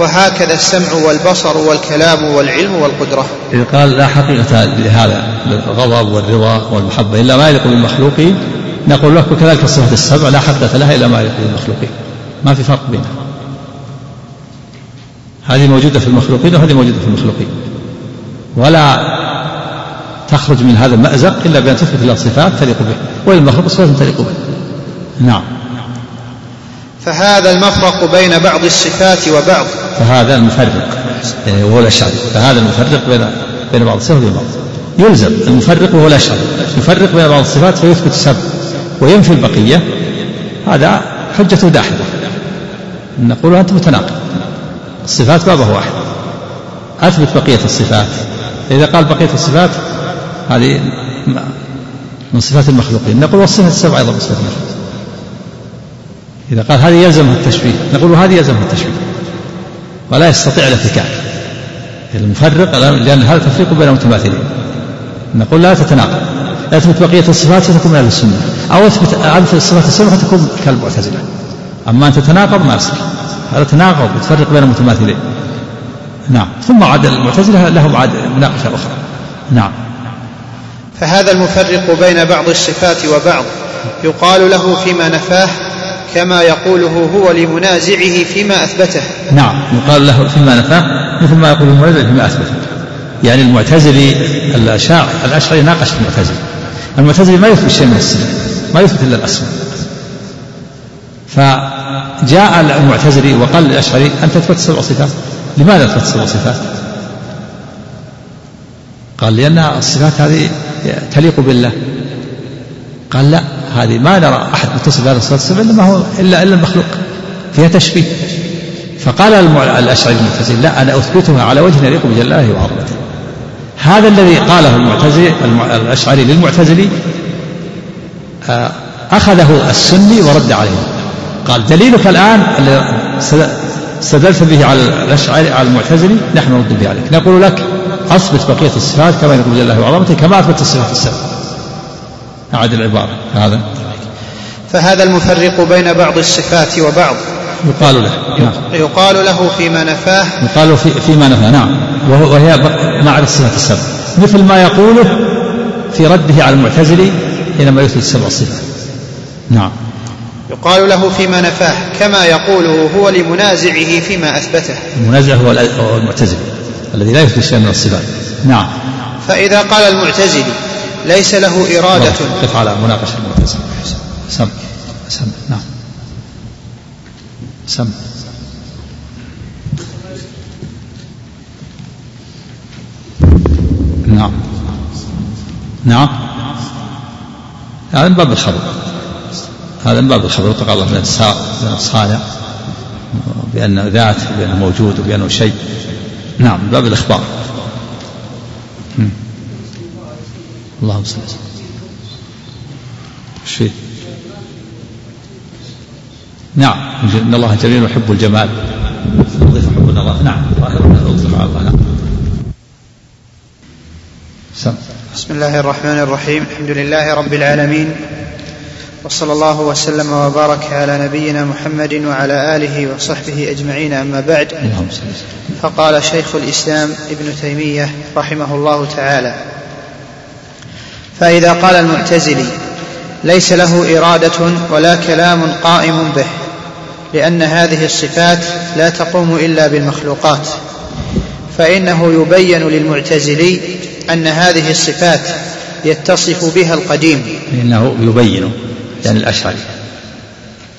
وهكذا السمع والبصر والكلام والعلم والقدرة. إذا قال لا حقيقة لهذا الغضب والرضا والمحبة إلا ما يليق بالمخلوقين نقول له كذلك الصفات السبع لا حقيقة لها إلا ما يليق بالمخلوقين ما في فرق بينها هذه موجودة في المخلوقين وهذه موجودة في المخلوقين. ولا تخرج من هذا المأزق إلا بأن تثبت له صفات تليق به. وللمخلوق صفات تليق به. نعم. فهذا المفرق بين بعض الصفات وبعض. فهذا المفرق يعني وهو الأشعري فهذا المفرق بين بين بعض الصفات وبين بعض يلزم. المفرق وهو الأشعري يفرق بين بعض الصفات فيثبت السبب وينفي البقية. هذا حجة داحضة نقول أنت متناقض. الصفات بابه واحد. أثبت بقية الصفات. إذا قال بقية الصفات هذه من صفات المخلوقين. نقول والصفة السبع أيضا من صفات المخلوقين. إذا قال هذه يلزمها التشبيه نقول هذه يلزمها التشبيه. ولا يستطيع الافتكاك المفرق لأن هذا تفريق بين المتماثلين. نقول لا تتناقض. أثبت بقية الصفات فتكون من أهل السنة. أو أثبت عدد الصفات السبع فتكون كالمعتزلة. أما أن تتناقض ما يصح. هذا تناقض تفرق بين المتماثلين. نعم. ثم عاد المعتزلة لهم عاد مناقشة أخرى. نعم. فهذا المفرق بين بعض الصفات وبعض. يقال له فيما نفاه كما يقوله هو لمنازعه فيما أثبته. نعم. يقال له فيما نفاه مثل ما يقول المنازع فيما أثبته. يعني المعتزلي الأشاعري الأشعري ناقش المعتزلي المعتزلي ما يثبت شيء من الصفات ما يثبت إلا الأسماء فجاء المعتزلي وقال للأشعري أنت تثبت سبع صفات؟ لماذا تثبت سبع صفات؟ قال لأن الصفات هذه تليق بالله. قال لا هذه ما نرى أحد متصل بهذه الصفات إلا ما هو إلا إلا المخلوق فيها تشبيه. فقال الأشعري المعتزلي لا أنا أثبتها على وجه يليق بجلاله وعظمته. هذا الذي قاله المعتزلي الأشعري للمعتزلي آه، أخذه السني ورد عليه. قال دليلك الآن استدلت به على الأشعري على المعتزلي نحن نرد به عليك. نقول لك أثبت بقية الصفات كما يقول الله وعظمته كما أثبت الصفات السبع. أعد العبارة. هذا. فهذا المفرق بين بعض الصفات وبعض. يقال له. نعم. يقال له فيما نفاه. يقال في فيما نفاه. نعم. وهي معرفة الصفات السبع مثل ما يقوله في رده على المعتزلي حينما يثبت السبع الصفات نعم. يقال له فيما نفاه كما يقوله هو لمنازعه فيما أثبته. المنازع هو المعتزلي الذي لا يثبت شيئا من الصفات. نعم. فإذا قال المعتزلي ليس له إرادة. قف على مناقشة المعتزلة سم. سم. نعم. سم. نعم. نعم. هذا من باب الخبر. هذا من باب الخبر. يطلق الله من الصانع بأنه ذات بأنه موجود وبأنه شيء. نعم باب الإخبار. اللهم صل وسلم إيش؟ نعم إن الله جميل يحب الجمال نظيف حب النظافه نعم ظاهر نعم الله الرحمن الرحيم. الحمد لله رب العالمين. وصلى الله وسلم وبارك على نبينا محمد وعلى آله وصحبه أجمعين. أما بعد. فقال شيخ الإسلام ابن تيمية رحمه الله تعالى فإذا قال المعتزلي ليس له إرادة ولا كلام قائم به لأن هذه الصفات لا تقوم إلا بالمخلوقات فإنه يبين للمعتزلي أن هذه الصفات يتصف بها القديم. فإنه يبين يعني الأشعري.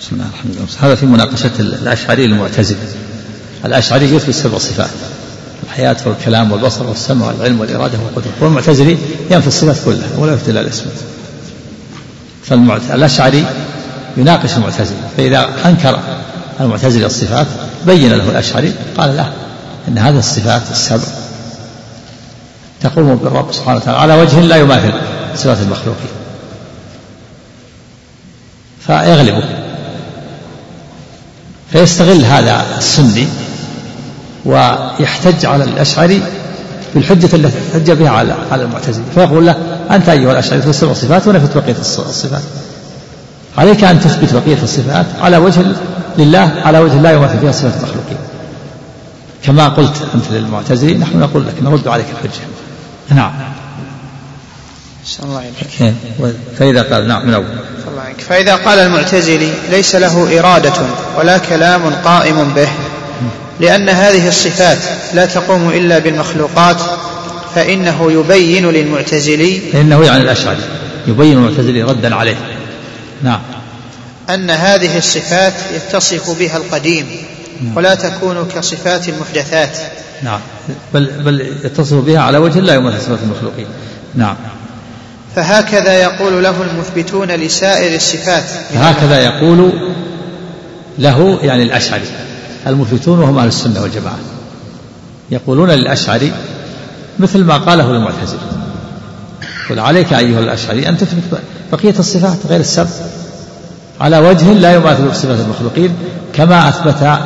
بسم الله الرحمن الرحيم. هذا في مناقشة الأشعري للمعتزلة الأشعري يثبت سبع صفات. الحياة والكلام والبصر والسمع والعلم والإرادة والقدرة. والمعتزلي ينفي الصفات كلها ولا يثبت إلا الاسم فالأشعري يناقش المعتزلة. فإذا أنكر المعتزلة الصفات بين له الأشعري قال له إن هذه الصفات السبع تقوم بالرب سبحانه وتعالى على وجه لا يماثل صفات المخلوقين فيغلبه فيستغل هذا السني ويحتج على الأشعري بالحجة التي احتج بها على على المعتزلة. فيقول له أنت أيها الأشعري تثبت سبع صفات ونفت بقية الصفات؟ عليك أن تثبت بقية الصفات على وجه لله على وجه لا يماثل فيها صفات المخلوقين. كما قلت أنت للمعتزلي نحن نقول لك نرد عليك الحجة. نعم الله. إيه. فإذا قال نعم من أول الله. فإذا قال المعتزلي ليس له إرادة ولا كلام قائم به لأن هذه الصفات لا تقوم إلا بالمخلوقات فإنه يبين للمعتزلي فإنه يعني الأشعري يبين المعتزلي ردا عليه نعم أن هذه الصفات يتصف بها القديم ولا تكون كصفات المحدثات. نعم. بل بل يتصف بها على وجه لا يماثل صفات المخلوقين. نعم. فهكذا يقول له المثبتون لسائر الصفات. هكذا يقول له يعني الأشعري. المثبتون وهم أهل السنة والجماعة. يقولون للأشعري مثل ما قاله المعتزلة. قل عليك أيها الأشعري أن تثبت بقية الصفات غير السبع. على وجه لا يماثل صفات المخلوقين كما أثبت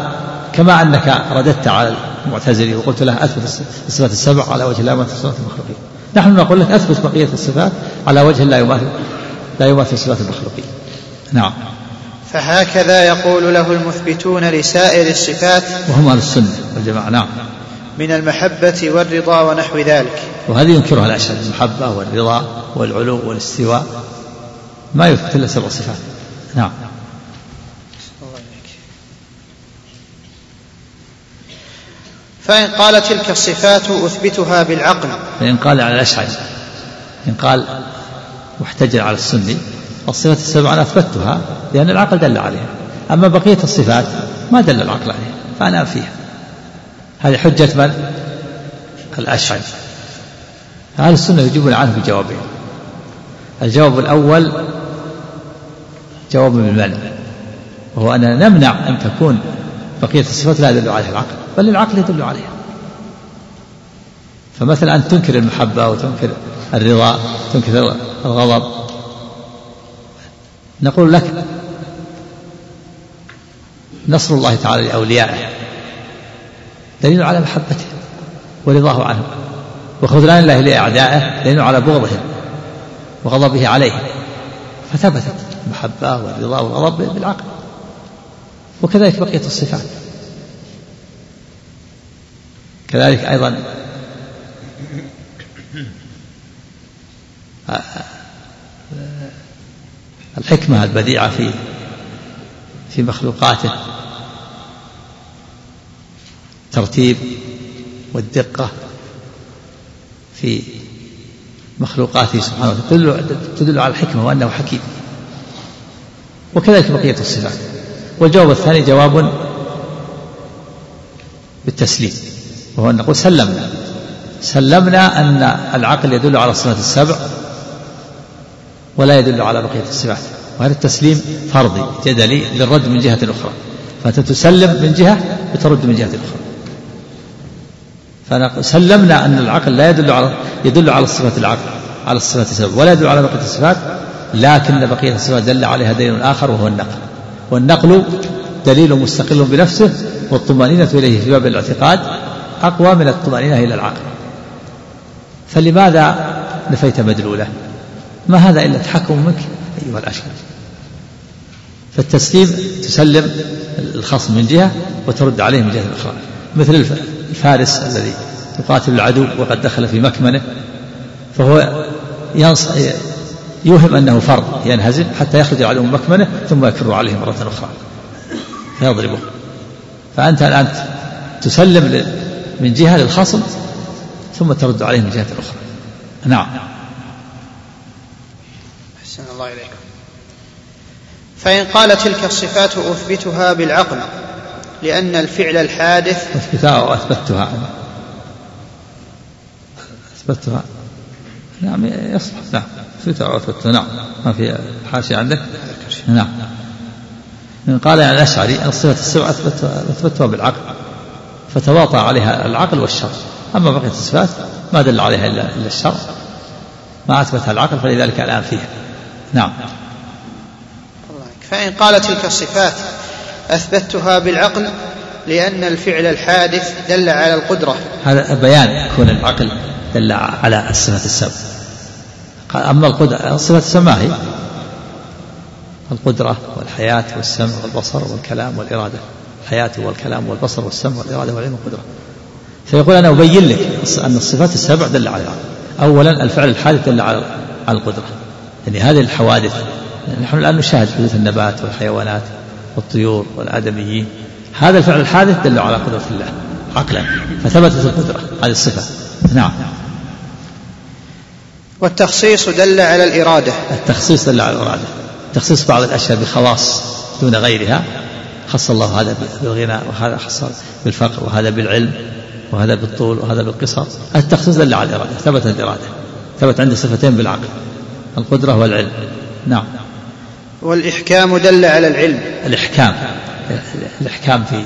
كما أنك رددت على المعتزلي وقلت له أثبت الصفات السبع على وجه لا يماثل صفات المخلوقين. نحن نقول لك أثبت بقية الصفات على وجه لا يماثل لا يماثل صفات المخلوقين. نعم. فهكذا يقول له المثبتون لسائر الصفات وهم أهل السنة والجماعة. نعم. من المحبة والرضا ونحو ذلك. وهذه ينكرها الأشهر المحبة والرضا والعلو والاستواء. ما يثبت إلا سبع صفات. نعم. فإن قال تلك الصفات أثبتها بالعقل. فإن قال على الأشعري إن قال واحتج على السني الصفات السبع أنا أثبتها لأن العقل دل عليها. أما بقية الصفات ما دل العقل عليها فأنا فيها. هذه حجة من؟ الأشعري. أهل السنة يجيبون عنه بجوابين. الجواب الأول جواب بالمنع وهو أننا نمنع أن تكون بقية الصفات لا يدل عليها العقل بل العقل يدل عليها. فمثلا أن تنكر المحبة وتنكر الرضا تنكر الغضب. نقول لك نصر الله تعالى لأوليائه دليل على محبته ورضاه عنهم وخذلان الله لأعدائه دليل على بغضهم وغضبه عليهم فثبتت المحبة والرضا والغضب بالعقل. وكذلك بقية الصفات. كذلك أيضا الحكمة البديعة في في مخلوقاته. ترتيب والدقة في مخلوقاته سبحانه وتعالى. تدل على الحكمة وأنه حكيم. وكذلك بقية الصفات. والجواب الثاني جواب بالتسليم وهو أن نقول سلمنا. سلمنا أن العقل يدل على الصفات السبع ولا يدل على بقية الصفات وهذا التسليم فرضي جدلي للرد من جهة أخرى. فأنت تسلم من جهة وترد من جهة أخرى. فسلمنا أن العقل لا يدل على يدل على الصفات العقل على الصفات السبع ولا يدل على بقية الصفات لكن بقية الصفات دل عليها دليل آخر وهو النقل. والنقل دليل مستقل بنفسه والطمأنينة إليه في باب الاعتقاد أقوى من الطمأنينة إلى العقل. فلماذا نفيت مدلوله؟ ما هذا إلا تحكم منك أيها الأشكال فالتسليم تسلم الخصم من جهة وترد عليه من جهة أخرى. مثل الفارس الذي يقاتل العدو وقد دخل في مكمنه فهو يوهم أنه فرض ينهزم حتى يخرج العدو من مكمنة ثم يكر عليه مرة أخرى. فيضربه فأنت الآن تسلم من جهة للخصم ثم ترد عليه من جهة أخرى. نعم. أحسن الله إليكم فإن قال تلك الصفات أثبتها بالعقل لأن الفعل الحادث أثبتها أو أثبتها؟ أثبتها. نعم يصلح. نعم. أو أثبتها نعم. ما في حاشية عندك؟ نعم. قال يعني الأشعري الصفة السبع أثبتها, بالعقل. فتواطى عليها العقل والشرع أما بقية الصفات ما دل عليها إلا, إلا الشرع ما أثبتها العقل فلذلك الآن فيها. نعم. فإن قال تلك الصفات أثبتها بالعقل لأن الفعل الحادث دل على القدرة. هذا بيان كون العقل دل على الصفة السبع قال أما القدرة الصفة السبع ما هي؟ القدرة والحياة والسمع والبصر والكلام والإرادة. الحياة والكلام والبصر والسمع والإرادة والعلم والقدرة. فيقول أنا أبين لك أن الصفات السبع دل على أولا الفعل الحادث دل على القدرة. يعني هذه الحوادث نحن الآن نشاهد حدوث النبات والحيوانات والطيور والآدميين. هذا الفعل الحادث دل على قدرة الله. عقلا فثبتت القدرة هذه الصفة. نعم. والتخصيص دل على الإرادة. التخصيص دل على الإرادة. تخصيص بعض الأشياء بخواص دون غيرها. خص الله هذا بالغنى وهذا خص بالفقر وهذا بالعلم وهذا بالطول وهذا بالقصر. التخصيص دل على الإرادة ثبت الإرادة. ثبت عندي صفتين بالعقل القدرة والعلم. نعم. والإحكام دل على العلم. الإحكام. الإحكام في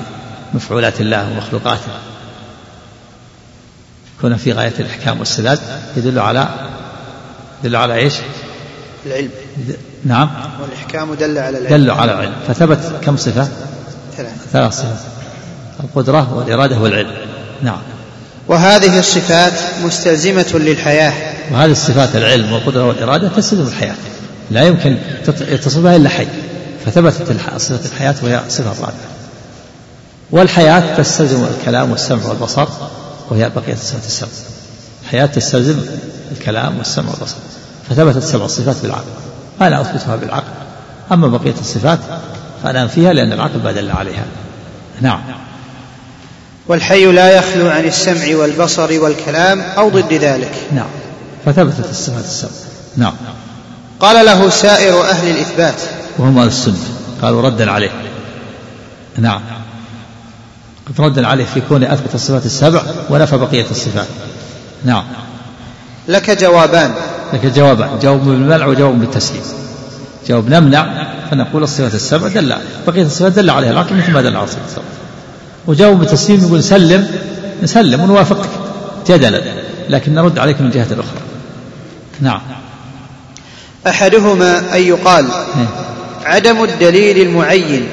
مفعولات الله ومخلوقاته. يكون في غاية الإحكام والسداد يدل على يدل على إيش؟ العلم. نعم. والإحكام دل على العلم. دل على العلم. فثبت كم صفة؟ ثلاث ثلاث صفات. القدرة والإرادة والعلم. نعم. وهذه الصفات مستلزمة للحياة. وهذه الصفات العلم والقدرة والإرادة تستلزم الحياة. لا يمكن يتصل بها إلا حي. فثبتت صفة الحياة وهي صفة رابعة والحياة تستلزم الكلام والسمع والبصر وهي بقية الصفات السبع الحياة تستلزم الكلام والسمع والبصر. فثبتت سبع صفات بالعقل. أنا أثبتها بالعقل. أما بقية الصفات فأنا أنفيها لأن العقل ما دل عليها. نعم. والحي لا يخلو عن السمع والبصر والكلام أو ضد ذلك. نعم. فثبتت الصفات السبع. نعم. قال له سائر أهل الإثبات. وهم أهل السنة. قالوا ردا عليه. نعم. قد ردا عليه في كونه أثبت الصفات السبع ونفى بقية الصفات. نعم. لك جوابان. لك جوابان. جواب بالمنع وجواب بالتسليم. جواب نمنع فنقول الصفات السبع دل بقية الصفات دل عليها العقل مثل ما دل على الصفات السبع. وجواب بالتسليم يقول سلم نسلم ونوافقك جدلا لكن نرد عليك من جهة أخرى. نعم. أحدهما أن يقال عدم الدليل المعين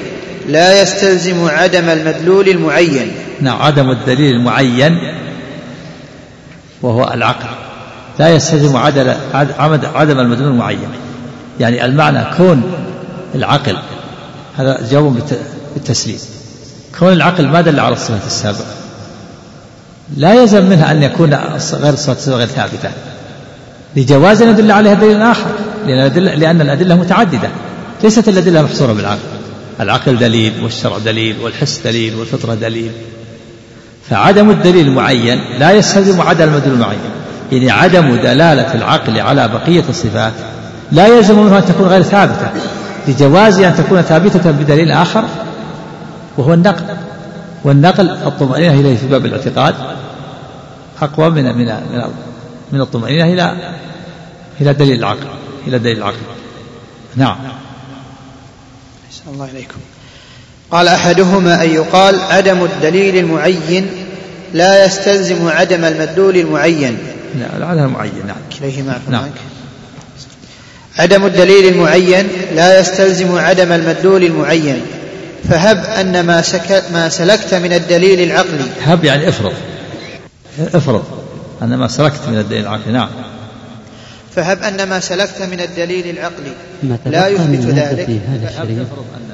لا يستلزم عدم المدلول المعين. نعم عدم الدليل المعين وهو العقل. لا يستلزم عدل عدم المدلول المعين. يعني المعنى كون العقل. هذا جواب بالتسليم. كون العقل ما دل على الصفات السابقة. لا يلزم منها أن يكون غير السابقة غير ثابتة. لجواز أن يدل عليها دليل آخر. لأن الأدلة, لأن الأدلة متعددة. ليست الأدلة محصورة بالعقل. العقل دليل والشرع دليل والحس دليل والفطرة دليل. فعدم الدليل المعين لا يستلزم عدم المدلول المعين. يعني عدم دلالة العقل على بقية الصفات لا يلزم منه أن تكون غير ثابتة لجواز أن تكون ثابتة بدليل آخر وهو النقل والنقل الطمأنينة إليه في باب الاعتقاد أقوى من من من, من الطمأنينة إلى إلى دليل العقل إلى دليل العقل. نعم. الله إليكم. قال أحدهما أن يقال عدم الدليل المعين لا يستلزم عدم المدلول المعين. لا عدم المعين نعم. كليهما نعم. عدم الدليل المعين لا يستلزم عدم المدلول المعين. فهب أن ما, سك ما سلكت من الدليل العقلي. هب يعني افرض. افرض أن ما سلكت من الدليل العقلي نعم. فهب أن ما سلكت من الدليل العقلي. ما لا يثبت ذلك. في هذا أن